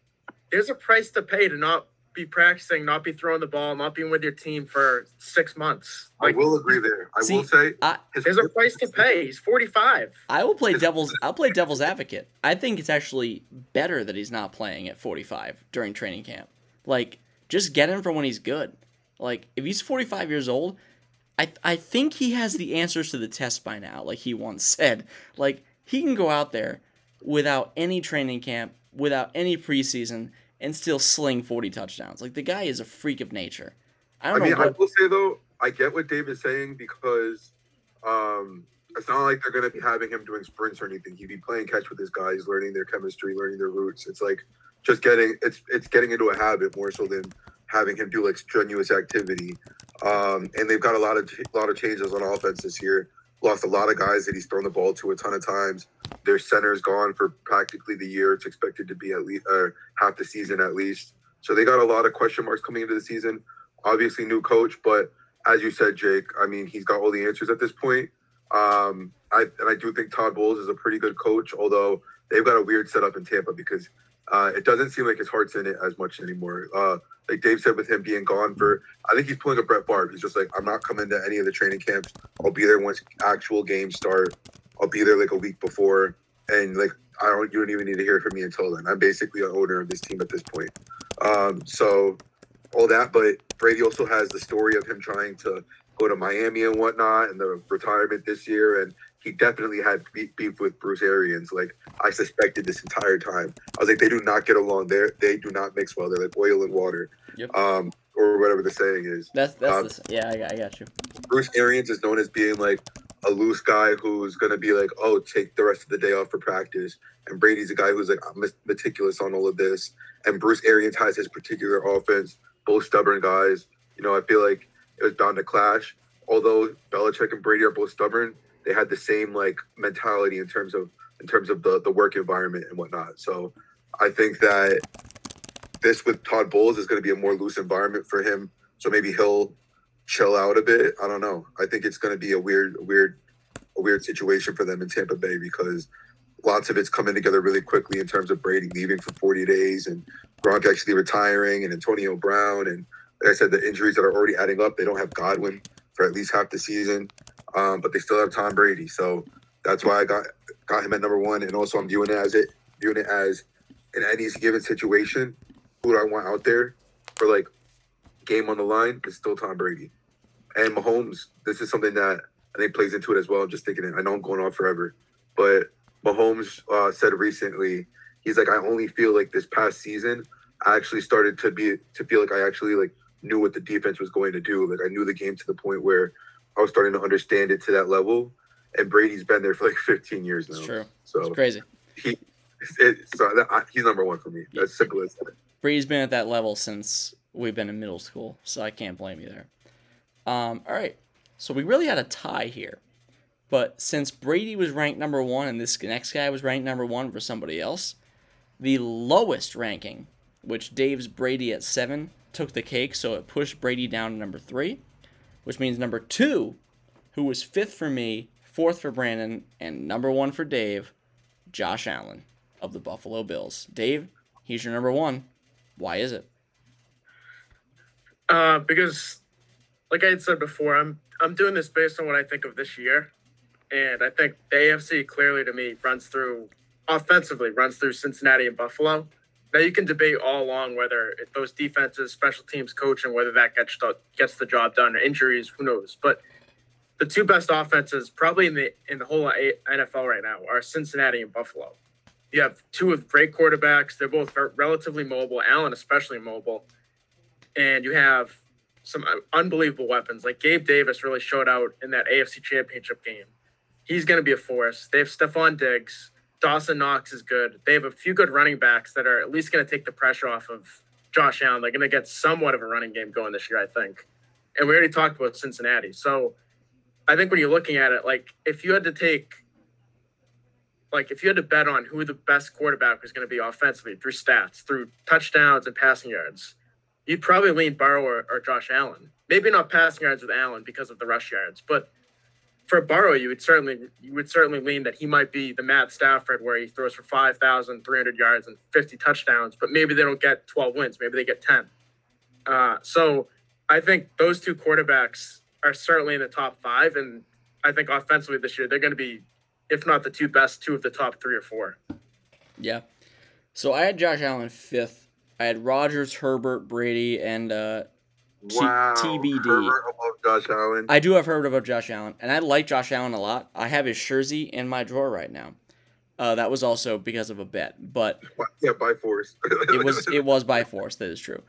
there's a price to pay to not be practicing, not be throwing the ball, not being with your team for six months. I will agree there. I See, will say I his there's a price to pay. He's 45. I will play devil's I'll play devil's advocate. I think it's actually better that he's not playing at 45 during training camp. Like just get him for when he's good. Like if he's 45 years old, I I think he has the answers to the test by now, like he once said. Like he can go out there without any training camp, without any preseason and still sling 40 touchdowns. Like the guy is a freak of nature. I I, don't mean, know I what will say though, I get what Dave is saying because um, it's not like they're going to be having him doing sprints or anything. He'd be playing catch with his guys, learning their chemistry, learning their routes. It's like just getting it's it's getting into a habit more so than having him do like strenuous activity. Um, and they've got a lot of a lot of changes on offense this year. Lost a lot of guys that he's thrown the ball to a ton of times. Their center's gone for practically the year. It's expected to be at least uh, half the season at least. So they got a lot of question marks coming into the season. Obviously, new coach, but as you said, Jake, I mean, he's got all the answers at this point. Um, I and I do think Todd Bowles is a pretty good coach, although they've got a weird setup in Tampa because uh, it doesn't seem like his heart's in it as much anymore. Uh, like Dave said, with him being gone for, I think he's pulling a Brett Favre. He's just like, I'm not coming to any of the training camps. I'll be there once actual games start. I'll be there like a week before, and like I don't, you don't even need to hear from me until then. I'm basically an owner of this team at this point. Um, so all that, but Brady also has the story of him trying to go to Miami and whatnot, and the retirement this year, and he definitely had beef, with Bruce Arians. Like I suspected this entire time. I was like, they do not get along. They they do not mix well. They're like oil and water, Yep. um, or whatever the saying is. that's that's um, the yeah, I got, I got you. Bruce Arians is known as being like a loose guy who's going to be like, oh, take the rest of the day off for practice. And Brady's a guy who's like, I'm meticulous on all of this. And Bruce Arians has his particular offense, both stubborn guys. You know, I feel like it was bound to clash. Although Belichick and Brady are both stubborn, they had the same like mentality in terms of in terms of the the work environment and whatnot. So I think that this with Todd Bowles is going to be a more loose environment for him. So maybe he'll chill out a bit. I don't know. I think it's going to be a weird, weird, a weird situation for them in Tampa Bay because lots of it's coming together really quickly in terms of Brady leaving for 40 days and Gronk actually retiring and Antonio Brown and like I said, the injuries that are already adding up. They don't have Godwin for at least half the season, um, but they still have Tom Brady. So that's why I got got him at number one. And also, I'm viewing it as it viewing it as in any given situation, who do I want out there for like game on the line? is still Tom Brady and Mahomes. This is something that I think plays into it as well. I'm just thinking it. I know I'm going on forever, but Mahomes uh, said recently he's like, I only feel like this past season I actually started to be to feel like I actually like knew what the defense was going to do. Like I knew the game to the point where I was starting to understand it to that level. And Brady's been there for like 15 years now. It's true. So It's crazy. he, it, so that, I, he's number one for me. As simple as that. Brady's been at that level since we've been in middle school, so I can't blame you there. Um, all right, so we really had a tie here, but since Brady was ranked number one and this next guy was ranked number one for somebody else, the lowest ranking, which Dave's Brady at seven, took the cake, so it pushed Brady down to number three, which means number two, who was fifth for me, fourth for Brandon, and number one for Dave, Josh Allen of the Buffalo Bills. Dave, he's your number one. Why is it? Uh, because, like I had said before, I'm I'm doing this based on what I think of this year, and I think the AFC clearly to me runs through offensively runs through Cincinnati and Buffalo. Now you can debate all along whether those defenses, special teams coaching, whether that gets the, gets the job done or injuries, who knows? But the two best offenses probably in the in the whole NFL right now are Cincinnati and Buffalo. You have two with great quarterbacks. They're both relatively mobile. Allen especially mobile and you have some uh, unbelievable weapons. Like Gabe Davis really showed out in that AFC Championship game. He's going to be a force. They have Stefon Diggs. Dawson Knox is good. They have a few good running backs that are at least going to take the pressure off of Josh Allen. They're going to get somewhat of a running game going this year, I think. And we already talked about Cincinnati. So I think when you're looking at it, like if you had to take, like if you had to bet on who the best quarterback was going to be offensively through stats, through touchdowns and passing yards, you'd probably lean Burrow or, or Josh Allen. Maybe not passing yards with Allen because of the rush yards, but for Burrow, you would certainly you would certainly lean that he might be the Matt Stafford where he throws for 5,300 yards and 50 touchdowns, but maybe they don't get 12 wins, maybe they get 10. Uh, so I think those two quarterbacks are certainly in the top five, and I think offensively this year they're going to be, if not the two best, two of the top three or four. Yeah. So I had Josh Allen fifth. I had Rodgers, Herbert, Brady, and uh, T- Wow. TBD. Herbert above Josh Allen. I do have heard about Josh Allen, and I like Josh Allen a lot. I have his jersey in my drawer right now. Uh, that was also because of a bet, but Yeah, by force. it was it was by force. That is true.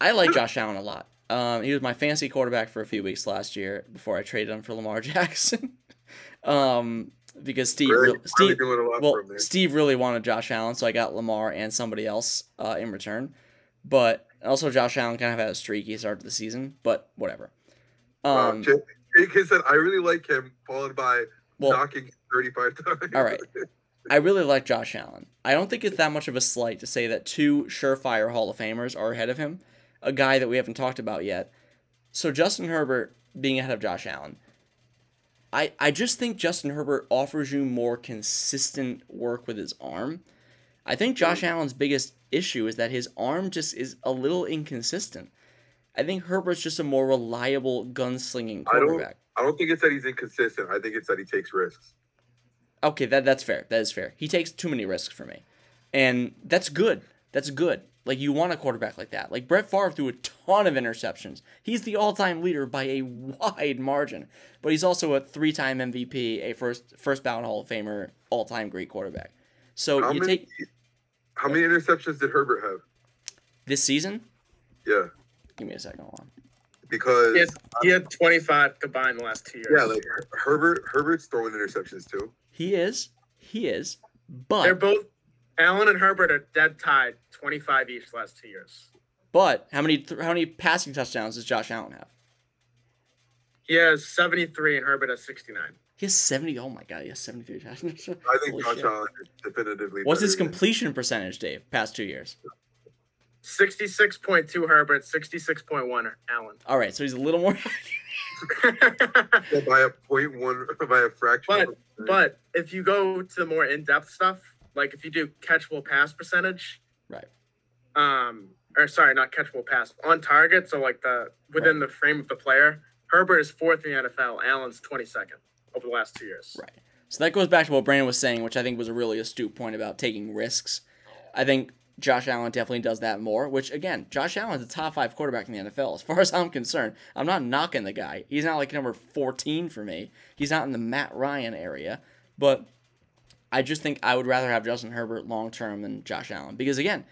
I like Josh Allen a lot. Um, he was my fancy quarterback for a few weeks last year before I traded him for Lamar Jackson. um, because Steve, Really- Steve, doing a lot well. Steve really wanted Josh Allen, so I got Lamar and somebody else uh, in return. But also, Josh Allen kind of had a streaky start to the season, but whatever. Um, said, I really like him, followed by well, knocking 35 times. All right. I really like Josh Allen. I don't think it's that much of a slight to say that two surefire Hall of Famers are ahead of him, a guy that we haven't talked about yet. So Justin Herbert being ahead of Josh Allen. I I just think Justin Herbert offers you more consistent work with his arm. I think Josh Allen's biggest issue is that his arm just is a little inconsistent. I think Herbert's just a more reliable gunslinging quarterback. I don't- I don't think it's that he's inconsistent. I think it's that he takes risks. Okay, that that's fair. That is fair. He takes too many risks for me, and that's good. That's good. Like you want a quarterback like that. Like Brett Favre threw a ton of interceptions. He's the all-time leader by a wide margin, but he's also a three-time MVP, a first first ballot Hall of Famer, all-time great quarterback. So How you many, take how many interceptions did Herbert have? this season. Yeah, Give me a second. Hold on. because He had, he had 25 combined in the last two years. yeah, like Herbert Herbert's throwing interceptions too. He is. He is. But they're both, Allen and Herbert are dead tied, 25 each last two years. but how many how many passing touchdowns does Josh Allen have? He has 73 and Herbert has 69. He has seventy. Oh my god, he has seventy-three touchdowns. I think Holy Josh shit. Allen definitively. What's his better than- completion percentage, Dave? Past two years. 66.2 Herbert, 66.1 Allen. All right, so he's a little more. By a point one, by a fraction. But- of a percent. but if you go to the more in-depth stuff, like if you do catchable pass percentage, Right. Um, or sorry, not catchable pass on target. So like the within the frame of the player, Herbert is fourth in the NFL. Allen's 22nd over the last two years. Right. So that goes back to what Brandon was saying, which I think was a really astute point about taking risks. I think Josh Allen definitely does that more, which again, Josh Allen's a top five quarterback in the NFL. As far as I'm concerned, I'm not knocking the guy. He's not like number 14 for me. He's not in the Matt Ryan area. But I just think I would rather have Justin Herbert long term than Josh Allen. Because again,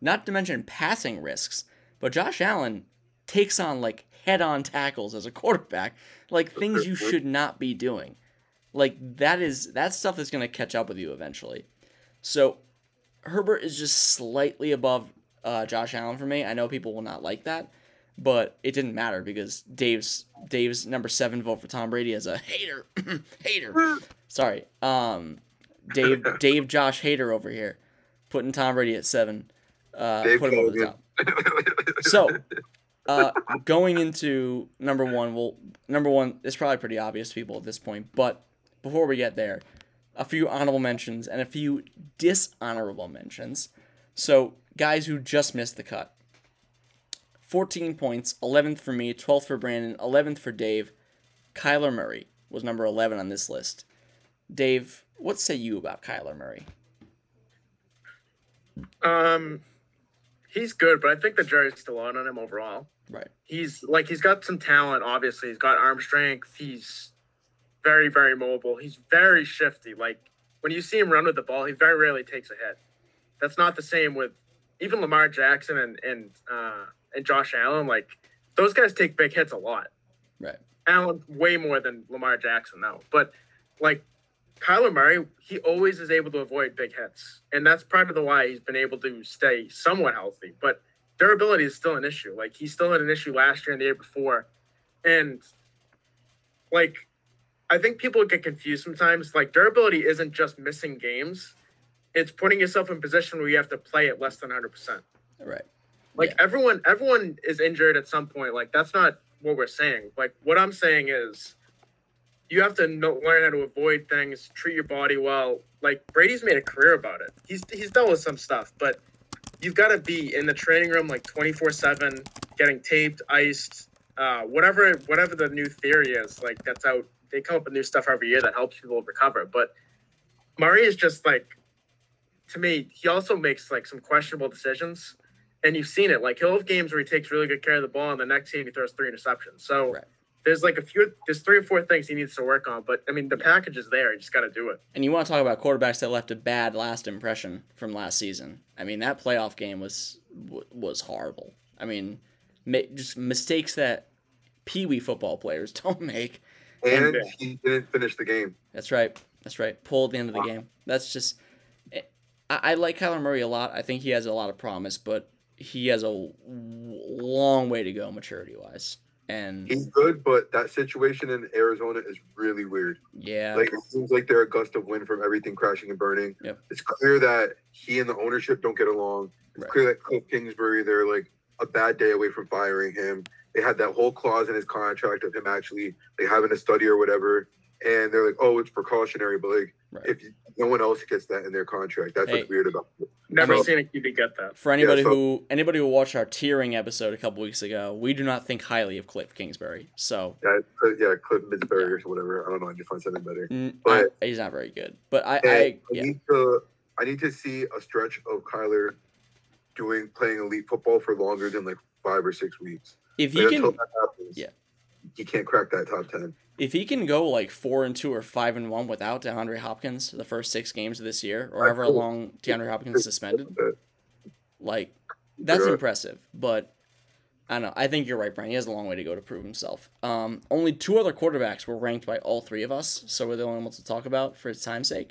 not to mention passing risks, but Josh Allen takes on like head on tackles as a quarterback, like things you should not be doing. Like that is that stuff is gonna catch up with you eventually. So Herbert is just slightly above uh, Josh Allen for me. I know people will not like that, but it didn't matter because Dave's Dave's number seven vote for Tom Brady as a hater, hater. Sorry, um, Dave Dave Josh hater over here, putting Tom Brady at seven. Uh, Dave put him over the top. So, uh, going into number one, well, number one is probably pretty obvious to people at this point. But before we get there, a few honorable mentions and a few dishonorable mentions. So, guys who just missed the cut. 14 points, 11th for me, 12th for Brandon, 11th for Dave. Kyler Murray was number 11 on this list. Dave, what say you about Kyler Murray? Um, he's good, but I think the jury's still out on him overall. Right. He's like he's got some talent. Obviously, he's got arm strength. He's very very mobile. He's very shifty. Like when you see him run with the ball, he very rarely takes a hit. That's not the same with even Lamar Jackson and and uh, and Josh Allen. Like those guys take big hits a lot. Right. Allen way more than Lamar Jackson though. But like Kyler Murray, he always is able to avoid big hits, and that's part of the why he's been able to stay somewhat healthy. But durability is still an issue. Like he still had an issue last year and the year before, and like I think people get confused sometimes. Like durability isn't just missing games; it's putting yourself in position where you have to play at less than 100 percent. Right. Like Yeah. everyone, everyone is injured at some point. Like that's not what we're saying. Like what I'm saying is, you have to know, learn how to avoid things, treat your body well. Like Brady's made a career about it. He's he's dealt with some stuff, but you've got to be in the training room like 24 seven, getting taped, iced, uh, whatever whatever the new theory is. Like that's out. They come up with new stuff every year that helps people recover. But Murray is just like, to me, he also makes like some questionable decisions and you've seen it. Like he'll have games where he takes really good care of the ball, and the next game he throws three interceptions. So Right. There's like a few, there's three or four things he needs to work on. But I mean, the package is there. You just got to do it. And you want to talk about quarterbacks that left a bad last impression from last season. I mean, that playoff game was was horrible. I mean, ma- just mistakes that pee wee football players don't make. And And- he didn't finish the game. That's right. That's right. Pull at the end of the game. That's just. Eh, I, I like Kyler Murray a lot. I think he has a lot of promise, but he has a w- long way to go maturity wise. And He's good, but that situation in Arizona is really weird. yeah, Like it seems like they're a gust of wind from everything crashing and burning. Yep. It's clear that he and the ownership don't get along. It's Right. clear that Cliff Kingsbury, they're like a bad day away from firing him. They had that whole clause in his contract of him actually like having a study or whatever. And they're like, oh, it's precautionary, but like right. if you, no one else gets that in their contract, that's Hey. what's weird about it. Never mean- seen a QB get that. For anybody so- who anybody who watched our tiering episode a couple weeks ago, we do not think highly of Cliff Kingsbury. So Yeah, yeah, Cliff Midsbury or whatever. I don't know. I need to find something better. mm, But- I- he's not very good. But I, And I I yeah, need to I need to see a stretch of Kyler doing playing elite football for longer than like five or six weeks. if Like, can that happens, yeah. he can't crack that top ten. If he can go like four and two or five and one without DeAndre Hopkins the first six games of this year, or however long DeAndre Hopkins is suspended, like that's Yeah. impressive. But I don't know. I think you're right, Brian. He has a long way to go to prove himself. Um, only two other quarterbacks were ranked by all three of us, so we're the only ones to talk about for its time's sake.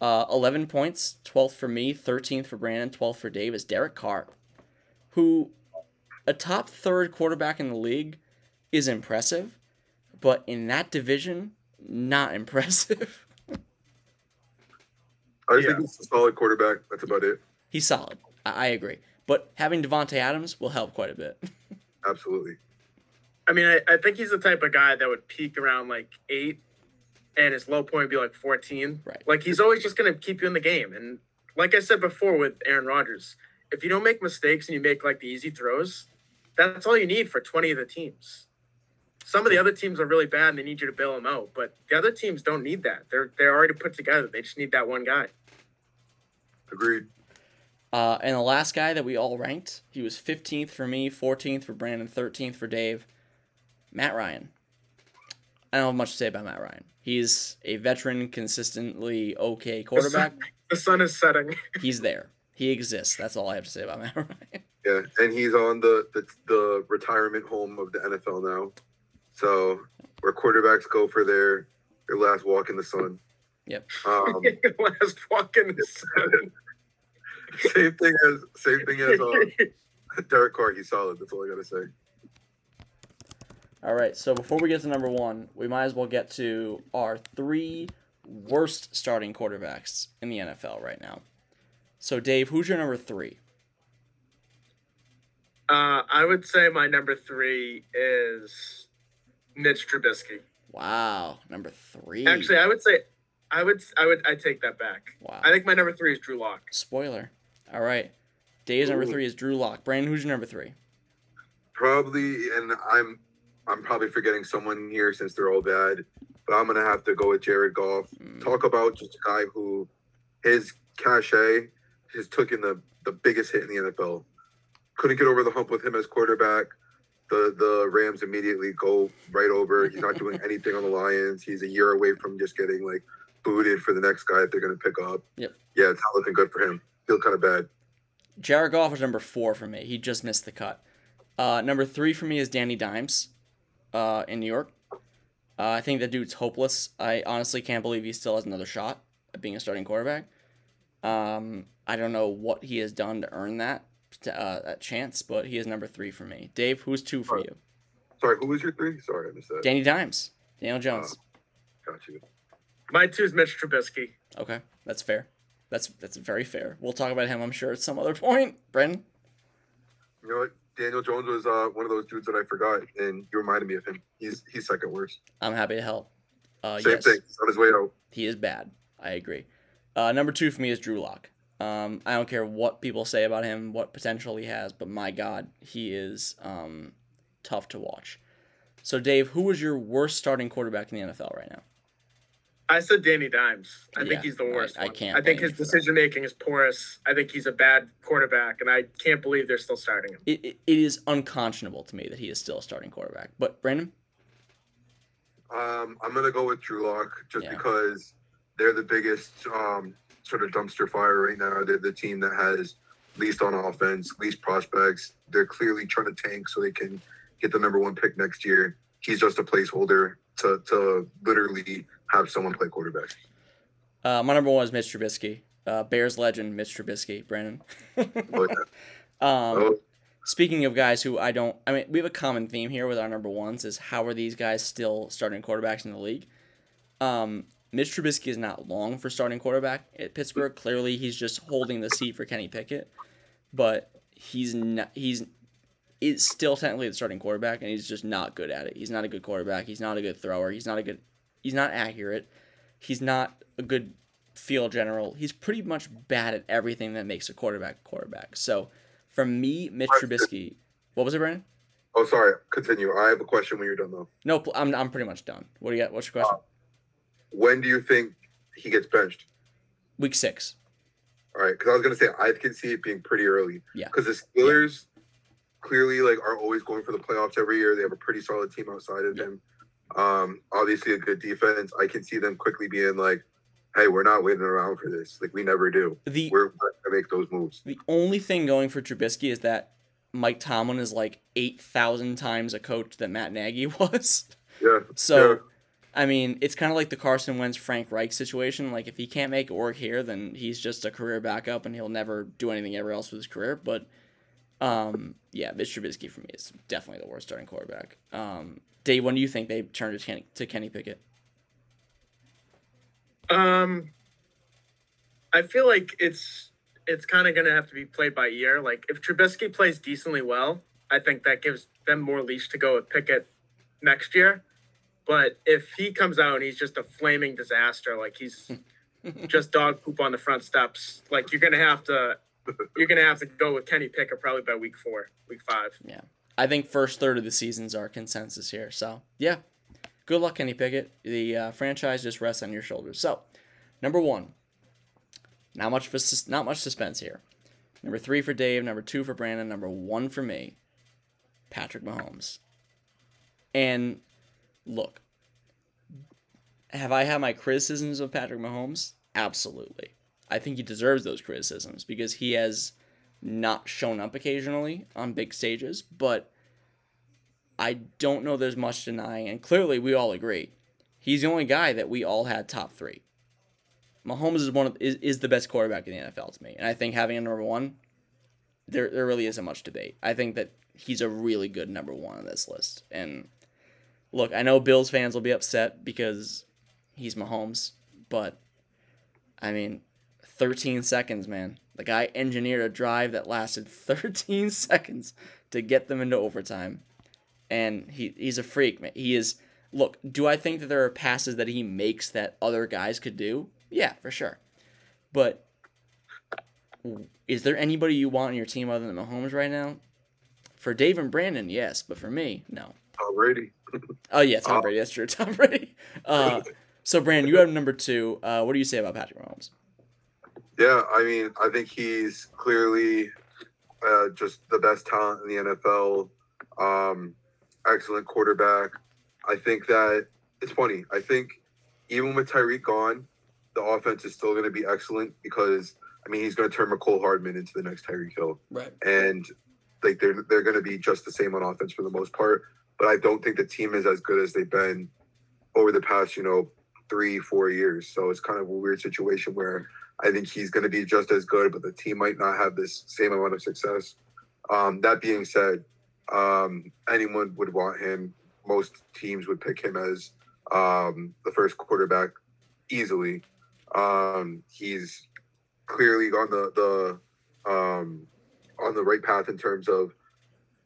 Uh, 11 points, 12th for me, 13th for Brandon, 12th for Dave is Derek Carr, who a top third quarterback in the league is impressive, but in that division, not impressive. I just Yeah. think he's a solid quarterback. That's about it. He's solid. I, I agree. But having Davante Adams will help quite a bit. Absolutely. I mean, I, I think he's the type of guy that would peak around like eight, and his low point would be like fourteen. Right. Like he's always just gonna keep you in the game. And like I said before with Aaron Rodgers, if you don't make mistakes and you make like the easy throws, that's all you need for twenty of the teams. Some of the other teams are really bad and they need you to bail them out, but the other teams don't need that. They're they're already put together. They just need that one guy. Agreed. Uh, and the last guy that we all ranked, he was 15th for me, 14th for Brandon, 13th for Dave. Matt Ryan. I don't have much to say about Matt Ryan. He's a veteran, consistently okay quarterback. The sun is setting. He's there. He exists. That's all I have to say about Matt Ryan. Yeah, and he's on the, the the retirement home of the NFL now. So where quarterbacks go for their their last walk in the sun. Yep. Um, Last walk in the sun. same thing as same thing as uh, Derek Carr. He's solid. That's all I gotta say. All right, so before we get to number one, we might as well get to our three worst starting quarterbacks in the NFL right now. So, Dave, who's your number three? Uh, I would say my number three is Mitch Trubisky. Wow, number three. Actually, I would say, I would, I would, I take that back. wow. I think my number three is Drew Lock. Spoiler. All right. Dave's number three is Drew Lock. Brandon, who's your number three? Probably, and I'm I'm probably forgetting someone here since they're all bad, but I'm gonna have to go with Jared Goff. Mm, Talk about just a guy who his cachet has taken the the biggest hit in the NFL. Couldn't get over the hump with him as quarterback. The the Rams immediately go right over. He's not doing anything on the Lions. He's a year away from just getting like booted for the next guy that they're gonna pick up. Yep. Yeah, it's not looking good for him. Feel kind of bad. Jared Goff is number four for me. He just missed the cut. Uh, number three for me is Danny Dimes uh, in New York. Uh, I think that dude's hopeless. I honestly can't believe he still has another shot at being a starting quarterback. Um, I don't know what he has done to earn that uh, that chance, but he is number three for me. Dave, who's two for Alright. you? Sorry, who was your three? Sorry, I missed that. Danny Dimes, Daniel Jones. Got you. My two is Mitch Trubisky. Okay, that's fair. That's that's very fair. We'll talk about him, I'm sure, at some other point. Brandon. You know what? Daniel Jones was uh, one of those dudes that I forgot, and you reminded me of him. He's he's second worst. I'm happy to help. Uh, Same yes, thing. He's on his way out. he is bad. I agree. Uh, number two for me is Drew Lock. Um, I don't care what people say about him, what potential he has, but my God, he is um, tough to watch. So, Dave, who was your worst starting quarterback in the NFL right now? I said Danny Dimes. I Yeah, think he's the worst. I one. can't I think his you for that. decision making is porous. I think he's a bad quarterback, and I can't believe they're still starting him. It, it, it is unconscionable to me that he is still a starting quarterback. But, Brandon? Um, I'm gonna go with Drew Lock just Yeah. because they're the biggest um, sort of dumpster fire right now. They're the team that has least on offense, least prospects. They're clearly trying to tank so they can get the number one pick next year. He's just a placeholder to to literally have someone play quarterback. Uh, my number one is Mitch Trubisky. Uh, Bears legend Mitch Trubisky. Brandon. But, um, oh, Speaking of guys who I don't, I mean, we have a common theme here with our number ones is how are these guys still starting quarterbacks in the league? Um, Mitch Trubisky is not long for starting quarterback at Pittsburgh. Clearly, he's just holding the seat for Kenny Pickett, but he's not. He's is still technically the starting quarterback, and he's just not good at it. He's not a good quarterback. He's not a good thrower. He's not a good. He's not accurate. He's not a good field general. He's pretty much bad at everything that makes a quarterback a quarterback. So for me, Mitch Trubisky. What was it, Brandon? oh, sorry. Continue. I have a question when you're done though. No, I'm I'm pretty much done. What do you got? What's your question? Uh, When do you think he gets benched? Week six. All right, because I was gonna say I can see it being pretty early. Yeah. Because the Steelers clearly like are always going for the playoffs every year. They have a pretty solid team outside of Yeah. him. Um, obviously a good defense. I can see them quickly being like, "Hey, we're not waiting around for this. Like we never do. The We're gonna make those moves." the only thing going for Trubisky is that Mike Tomlin is like eight thousand times a coach that Matt Nagy was. Yeah. So, Yeah. I mean, it's kind of like the Carson Wentz Frank Reich situation. Like, if he can't make it work here, then he's just a career backup and he'll never do anything ever else with his career. But, um, yeah, Mitch Trubisky for me is definitely the worst starting quarterback. Um, Dave, when do you think they turn to Kenny, to Kenny Pickett? Um, I feel like it's it's kind of going to have to be played by ear. Like if Trubisky plays decently well, I think that gives them more leash to go with Pickett next year. But if he comes out and he's just a flaming disaster, like he's just dog poop on the front steps, like you're gonna have to you're gonna have to go with Kenny Pickett probably by week four, week five. Yeah, I think first third of the season's our consensus here. So yeah, good luck, Kenny Pickett. The uh, franchise just rests on your shoulders. So number one, not much for sus- not much suspense here. Number three for Dave. Number two for Brandon. Number one for me, Patrick Mahomes. And look, have I had my criticisms of Patrick Mahomes? Absolutely. I think he deserves those criticisms because he has not shown up occasionally on big stages, but I don't know there's much denying, and clearly we all agree. He's the only guy that we all had top three. Mahomes is one of is, is the best quarterback in the NFL to me. And I think having a number one, there there really isn't much debate. I think that he's a really good number one on this list. And look, I know Bills fans will be upset because he's Mahomes, but I mean, 13 seconds, man. The guy engineered a drive that lasted 13 seconds to get them into overtime. And he, he's a freak, man. He is. Look, do I think that there are passes that he makes that other guys could do? Yeah, for sure. But is there anybody you want on your team other than Mahomes right now? For Dave and Brandon, yes, but for me, no. Already. Oh yeah, Tom Uh, Brady. That's true. Tom Brady. Uh, so Brandon, you have number two. Uh, what do you say about Patrick Mahomes? Yeah, I mean, I think he's clearly uh, just the best talent in the NFL. Um, excellent quarterback. I think that it's funny. I think even with Tyreek gone, the offense is still going to be excellent because I mean he's going to turn Mecole Hardman into the next Tyreek Hill, Right. and like they're they're going to be just the same on offense for the most part. But I don't think the team is as good as they've been over the past, you know, three four years. So it's kind of a weird situation where I think he's going to be just as good, but the team might not have this same amount of success. Um, that being said, um, anyone would want him. Most teams would pick him as um, the first quarterback easily. Um, he's clearly on the the um, on the right path in terms of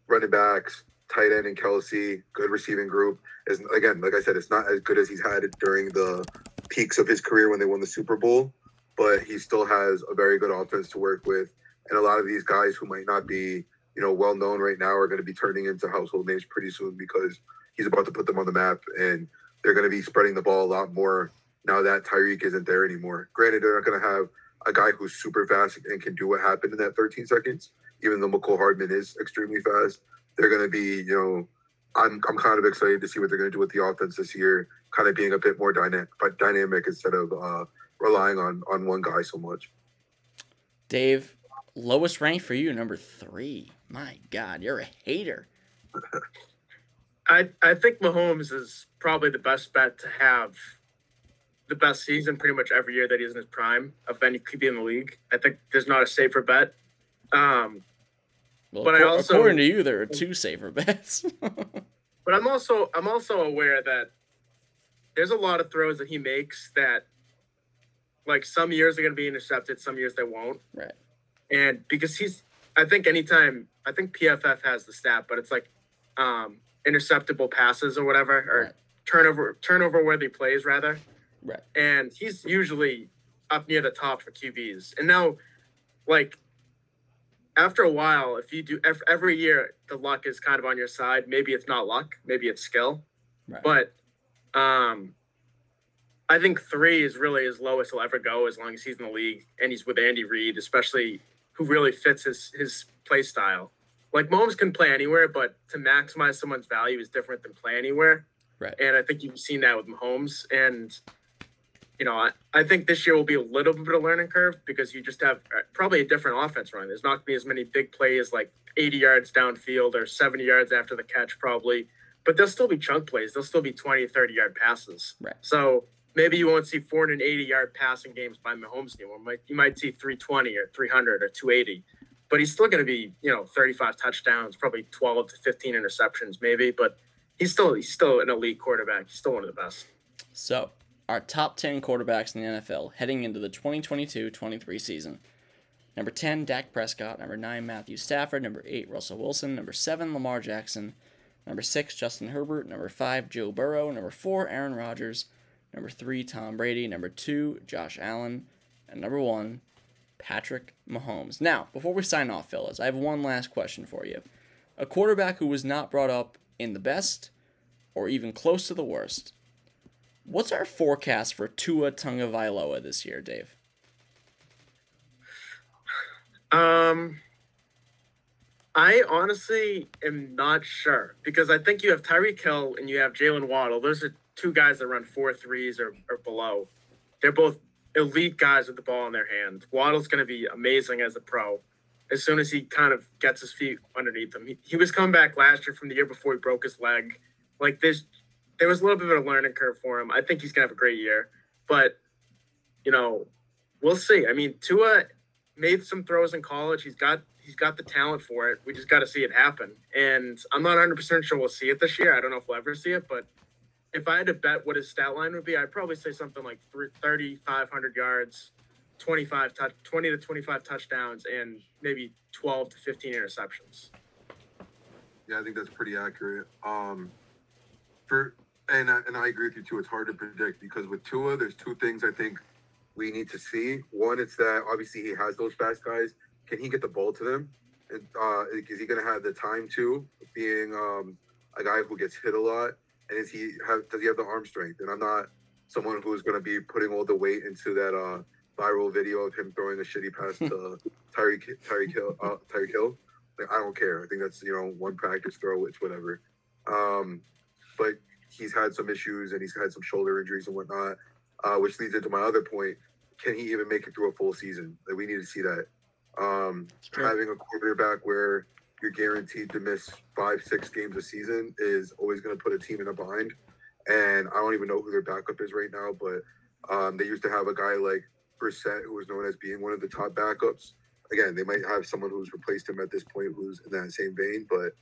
running backs, tight end, and Kelce. Good receiving group. Is again, like I said, it's not as good as he's had during the peaks of his career when they won the Super Bowl but he still has a very good offense to work with. And a lot of these guys who might not be, you know, well known right now are going to be turning into household names pretty soon because he's about to put them on the map and they're going to be spreading the ball a lot more now that Tyreek isn't there anymore. Granted, they're not going to have a guy who's super fast and can do what happened in that 13 seconds, even though Mecole Hardman is extremely fast. They're going to be, you know, I'm I'm kind of excited to see what they're going to do with the offense this year, kind of being a bit more dynamic, but dynamic instead of uh, relying on on one guy so much. Dave, lowest rank for you, number three. My God, you're a hater. I I think Mahomes is probably the best bet to have the best season pretty much every year that he's in his prime of any QB in the league. I think there's not a safer bet. Um, Well, But I also- according to you, there are two safer bets. but I'm also I'm also aware that there's a lot of throws that he makes that like some years are going to be intercepted, some years they won't. right. and because he's i think anytime i think pff has the stat but it's like um interceptable passes or whatever or Right. turnover turnover worthy plays rather Right. and he's usually up near the top for qb's and now like after a while if you do every year the luck is kind of on your side maybe it's not luck maybe it's skill Right. but um I think three is really as low as he'll ever go as long as he's in the league and he's with Andy Reid, especially who really fits his his play style. Like Mahomes can play anywhere, but to maximize someone's value is different than play anywhere. Right. And I think you've seen that with Mahomes. And you know, I, I think this year will be a little bit of a learning curve because you just have uh, probably a different offense running. There's not going to be as many big plays like 80 yards downfield or 70 yards after the catch, probably. But there'll still be chunk plays. There'll still be 20, 30 yard passes. Right. So maybe you won't see 480 yard passing games by Mahomes anymore. Might, you might see 320 or 300 or 280. But he's still going to be, you know, 35 touchdowns, probably 12 to 15 interceptions, maybe. But he's still he's still an elite quarterback. He's still one of the best. So, our top 10 quarterbacks in the NFL heading into the 2022 23 season. Number 10, Dak Prescott. Number 9, Matthew Stafford. Number 8, Russell Wilson. Number 7, Lamar Jackson. Number 6, Justin Herbert. Number 5, Joe Burrow. Number 4, Aaron Rodgers. Number 3, Tom Brady. Number 2, Josh Allen. And number 1, Patrick Mahomes. Now, before we sign off, fellas, I have one last question for you. A quarterback who was not brought up in the best or even close to the worst. What's our forecast for Tua Tagovailoa this year, Dave? Um, I honestly am not sure because I think you have Tyreek Hill and you have Jaylen Waddle. Those are two guys that run four threes or, or below. They're both elite guys with the ball in their hand. Waddle's going to be amazing as a pro as soon as he kind of gets his feet underneath him. He, he was coming back last year from the year before he broke his leg. Like this, there was a little bit of a learning curve for him. I think he's to have a great year, but you know, we'll see. I mean, Tua made some throws in college. He's got he's got the talent for it. We just got to see it happen. And I'm not 100 percent sure we'll see it this year. I don't know if we'll ever see it, but if I had to bet what his stat line would be, I'd probably say something like 3,500 yards, 25 touch, 20 to 25 touchdowns, and maybe 12 to 15 interceptions. Yeah, I think that's pretty accurate. Um, for and I, and I agree with you too. It's hard to predict because with Tua, there's two things I think we need to see. One, it's that obviously he has those fast guys. Can he get the ball to them? And uh, is he going to have the time to being um, a guy who gets hit a lot? And is he have does he have the arm strength? And I'm not someone who's going to be putting all the weight into that uh, viral video of him throwing a shitty pass to Tyreek Tyreek Hill. Uh, Tyreek Hill. Like, I don't care. I think that's you know one practice throw, it's whatever. Um, but he's had some issues and he's had some shoulder injuries and whatnot, uh, which leads into my other point. Can he even make it through a full season? Like we need to see that. Um, having a quarterback where you're guaranteed to miss five, six games a season is always going to put a team in a bind. And I don't even know who their backup is right now, but um, they used to have a guy like Brissett who was known as being one of the top backups. Again, they might have someone who's replaced him at this point who's in that same vein, but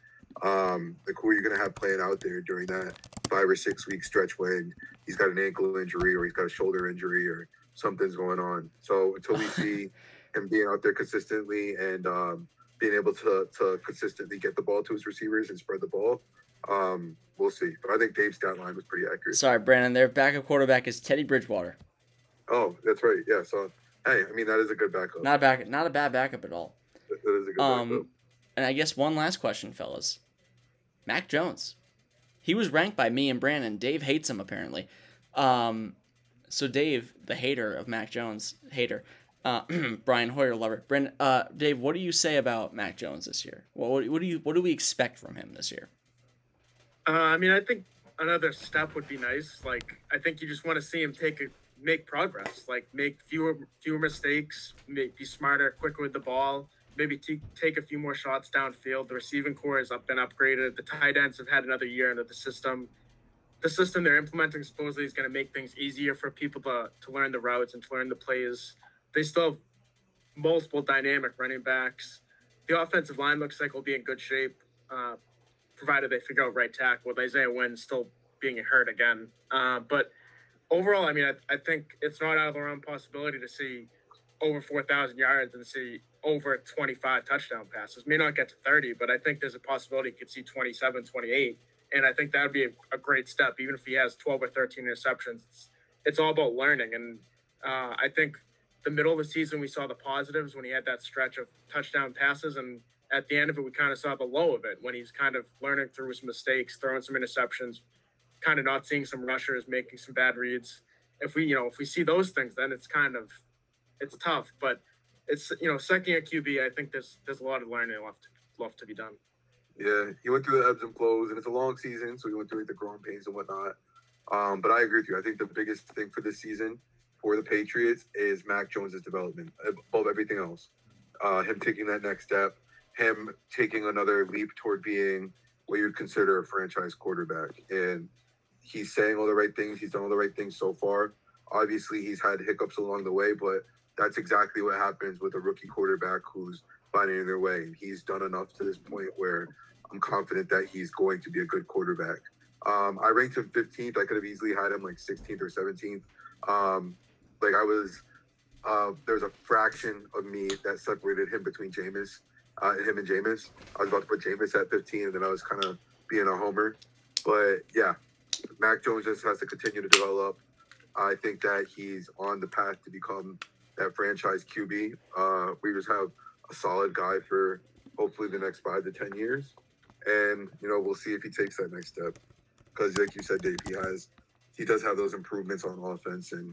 um, like who are you going to have playing out there during that five or six week stretch when he's got an ankle injury or he's got a shoulder injury or something's going on? So until we see him being out there consistently and um, being able to to consistently get the ball to his receivers and spread the ball, um, we'll see. But I think Dave's stat line was pretty accurate. Sorry, Brandon. Their backup quarterback is Teddy Bridgewater. Oh, that's right. Yeah. So hey, I mean that is a good backup. Not a back, not a bad backup at all. that is a good backup. Um, and I guess one last question, fellas. Mac Jones. He was ranked by me and Brandon. Dave hates him apparently. Um, so Dave, the hater of Mac Jones, hater. Uh, Brian Hoyer, lover. Brandon, uh, Dave, what do you say about Mac Jones this year? What, what, do you what do we expect from him this year? Uh, I mean, I think another step would be nice. Like, I think you just want to see him take a make progress. Like, make fewer fewer mistakes, make, be smarter, quicker with the ball. Maybe t- take a few more shots downfield. The receiving corps has up been upgraded. The tight ends have had another year under the system. The system they're implementing supposedly is going to make things easier for people to, to learn the routes and to learn the plays. They still have multiple dynamic running backs. The offensive line looks like will be in good shape. Uh, provided they figure out right tackle with Isaiah Wynn still being hurt again. Uh, but overall, I mean, I, I, think it's not out of the realm possibility to see over 4,000 yards and see over 25 touchdown passes. May not get to 30, but I think there's a possibility he could see 27, 28. And I think that would be a, a, great step, even if he has 12 or 13 interceptions. It's, it's all about learning. And uh, I think the middle of the season, we saw the positives when he had that stretch of touchdown passes. And at the end of it, we kind of saw the low of it when he's kind of learning through his mistakes, throwing some interceptions, kind of not seeing some rushers, making some bad reads. If we, you know, if we see those things, then it's kind of, it's tough. But it's, you know, second year QB, I think there's there's a lot of learning left left to be done. Yeah, he went through the ebbs and flows, and it's a long season, so he went through like, the growing pains and whatnot. Um, but I agree with you. I think the biggest thing for this season for the Patriots is Mac Jones's development above everything else. Uh, him taking that next step, him taking another leap toward being what you'd consider a franchise quarterback. And he's saying all the right things. He's done all the right things so far. Obviously, he's had hiccups along the way, but that's exactly what happens with a rookie quarterback who's finding their way. He's done enough to this point where I'm confident that he's going to be a good quarterback. Um, I ranked him 15th. I could have easily had him like 16th or 17th. Um, like I was, uh, there's a fraction of me that separated him between Jameis uh, him and Jameis. I was about to put Jameis at 15, and then I was kind of being a homer. But yeah, Mac Jones just has to continue to develop. I think that he's on the path to become that franchise QB. Uh, we just have a solid guy for hopefully the next five to 10 years. And, you know, we'll see if he takes that next step. Because, like you said, Dave, he has, he does have those improvements on offense, and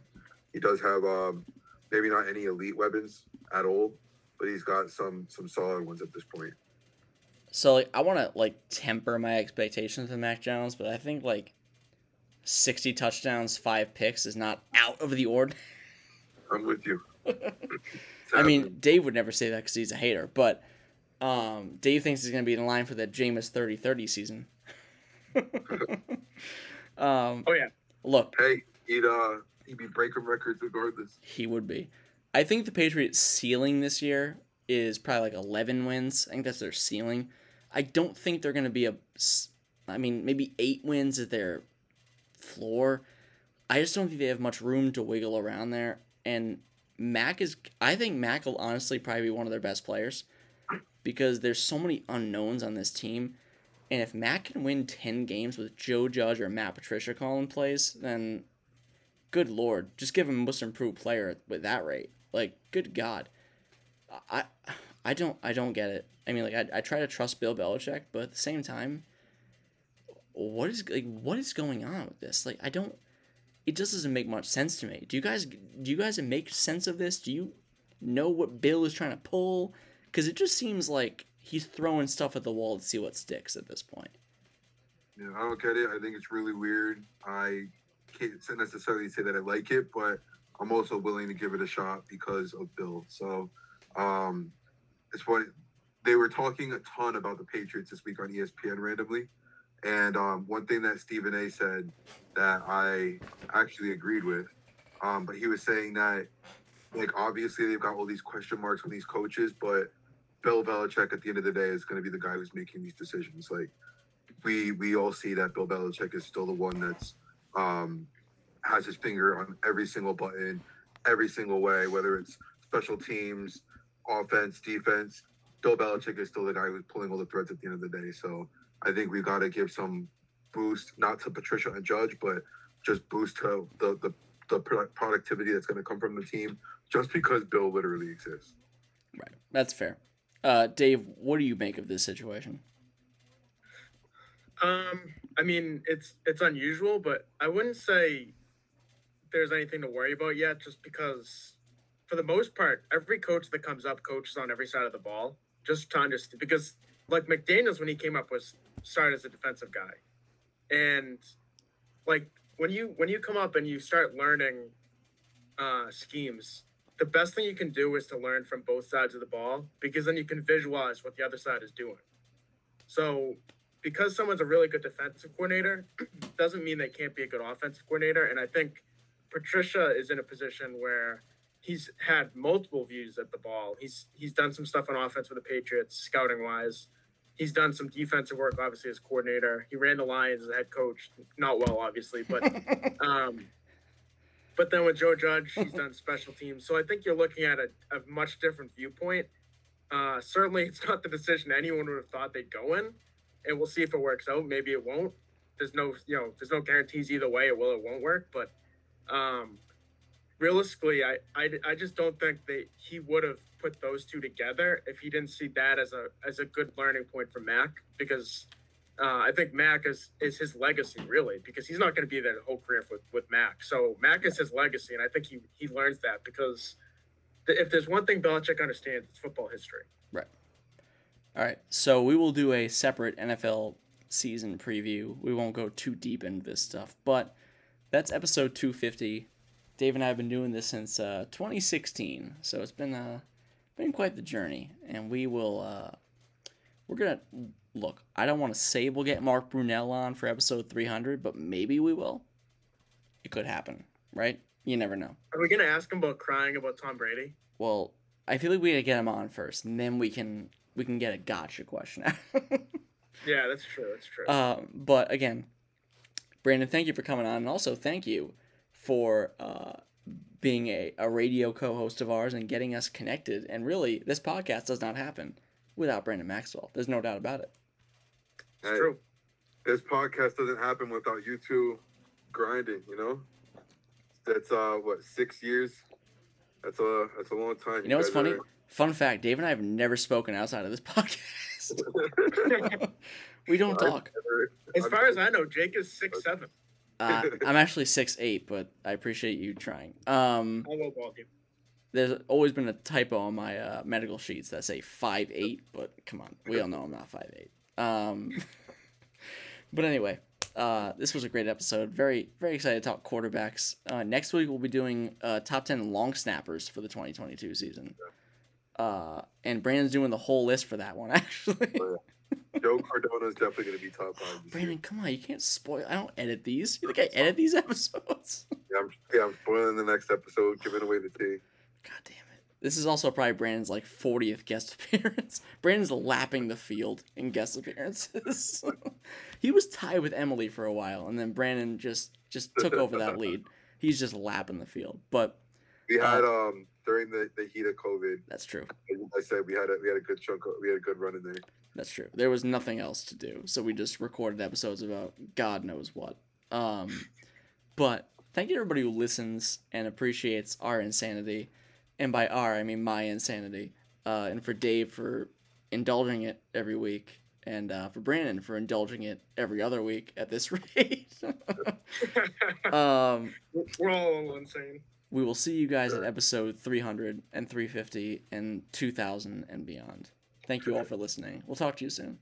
he does have um, maybe not any elite weapons at all, but he's got some some solid ones at this point. So like I want to like temper my expectations with Mac Jones, but I think like sixty touchdowns, five picks is not out of the ordinary. I'm with you. I mean, Dave would never say that because he's a hater, but um, Dave thinks he's going to be in line for that Jameis 30-30 season. um, oh yeah. Look. Hey, he'd uh, he'd be breaking records regardless. He would be. I think the Patriots' ceiling this year is probably like 11 wins. I think that's their ceiling. I don't think they're going to be a. I mean, maybe eight wins is their floor. I just don't think they have much room to wiggle around there. And Mac is. I think Mac will honestly probably be one of their best players because there's so many unknowns on this team. And if Mac can win 10 games with Joe Judge or Matt Patricia calling plays, then good lord, just give him a most improved player with that rate. Like, good God, I I don't I don't get it. I mean, like I, I try to trust Bill Belichick, but at the same time, what is like what is going on with this? Like, I don't. It just doesn't make much sense to me. Do you guys do you guys make sense of this? Do you know what Bill is trying to pull? Because it just seems like he's throwing stuff at the wall to see what sticks at this point. Yeah, I don't get it. I think it's really weird. I can't necessarily say that I like it, but I'm also willing to give it a shot because of Bill. So um, it's funny. They were talking a ton about the Patriots this week on ESPN randomly. And um, one thing that Stephen A said that I actually agreed with, um, but he was saying that, like, obviously they've got all these question marks on these coaches, but Bill Belichick at the end of the day is going to be the guy who's making these decisions. Like, we we all see that Bill Belichick is still the one that's um, has his finger on every single button, every single way, whether it's special teams, offense, defense. Bill Belichick is still the guy who's pulling all the threads at the end of the day. So I think we've got to give some boost, not to Patricia and Judge, but just boost to the the, the productivity that's going to come from the team, just because Bill literally exists. Right, that's fair. Uh, Dave, what do you make of this situation? Um, I mean, it's it's unusual, but I wouldn't say there's anything to worry about yet, just because for the most part, every coach that comes up coaches on every side of the ball, just trying to understand because like McDaniels when he came up was started as a defensive guy. and like when you when you come up and you start learning uh, schemes, the best thing you can do is to learn from both sides of the ball because then you can visualize what the other side is doing. So because someone's a really good defensive coordinator doesn't mean they can't be a good offensive coordinator. And I think Patricia is in a position where he's had multiple views at the ball. He's he's done some stuff on offense with the Patriots, scouting wise. He's done some defensive work, obviously as coordinator. He ran the Lions as a head coach, not well, obviously, but um, but then with Joe Judge, he's done special teams. So I think you're looking at a, a much different viewpoint. Uh, certainly, it's not the decision anyone would have thought they'd go in, and we'll see if it works out. Maybe it won't. There's no, you know, there's no guarantees either way. It will, it won't work. But um, realistically, I, I, I just don't think that he would have put those two together if he didn't see that as a as a good learning point for Mac because uh, I think Mac is is his legacy really because he's not going to be there the whole career with with Mac. So Mac is his legacy, and I think he he learns that because th- if there's one thing Belichick understands, it's football history. Right. All right. So we will do a separate NFL season preview. We won't go too deep into this stuff, but that's episode 250. Dave and I have been doing this since uh, 2016, so it's been uh, been quite the journey, and we will uh, we're gonna look. I don't want to say we'll get Mark Brunell on for episode 300, but maybe we will. It could happen, right? You never know. Are we gonna ask him about crying about Tom Brady? Well, I feel like we gotta get him on first, and then we can we can get a gotcha question. Yeah, that's true. That's true. Um, but again, Brandon, thank you for coming on, and also thank you for uh, being a, a radio co-host of ours and getting us connected. And really, this podcast does not happen without Brandon Maxwell. There's no doubt about it. it's Hey, true. This podcast doesn't happen without you two grinding. You know, that's uh what six years. That's a that's a long time. You know what's funny? are- Fun fact: Dave and I have never spoken outside of this podcast. we don't talk. As far as I know, Jake is six seven. Uh, I'm actually six eight, but I appreciate you trying. Um, I'll lowball you. there's always been a typo on my uh, medical sheets that say five eight, but come on, we all know I'm not five eight. Um, but anyway, uh, this was a great episode. Very very excited to talk quarterbacks. Uh, next week we'll be doing uh, top ten long snappers for the 2022 season. Uh, and Brandon's doing the whole list for that one actually. Joe Cardona is definitely going to be top five. Brandon, come on, you can't spoil. I don't edit these. You think I edit these episodes? Yeah, I'm, yeah, I'm spoiling the next episode, giving away the tea. God damn it. This is also probably Brandon's like 40th guest appearance. Brandon's lapping the field in guest appearances. he was tied with Emily for a while, and then Brandon just just took over that lead. He's just lapping the field. But We Uh, had um during the, the heat of COVID. that's true. I said we had a we had a good chunk. Of, we had a good run in there. That's true. There was nothing else to do, so we just recorded episodes about God knows what. Um, but thank you everybody who listens and appreciates our insanity, and by our I mean my insanity. Uh, and for Dave for indulging it every week, and uh, for Brandon for indulging it every other week at this rate. um, We're all insane. We will see you guys at episode 300 and 350 and 2000 and beyond. Thank you all for listening. We'll talk to you soon.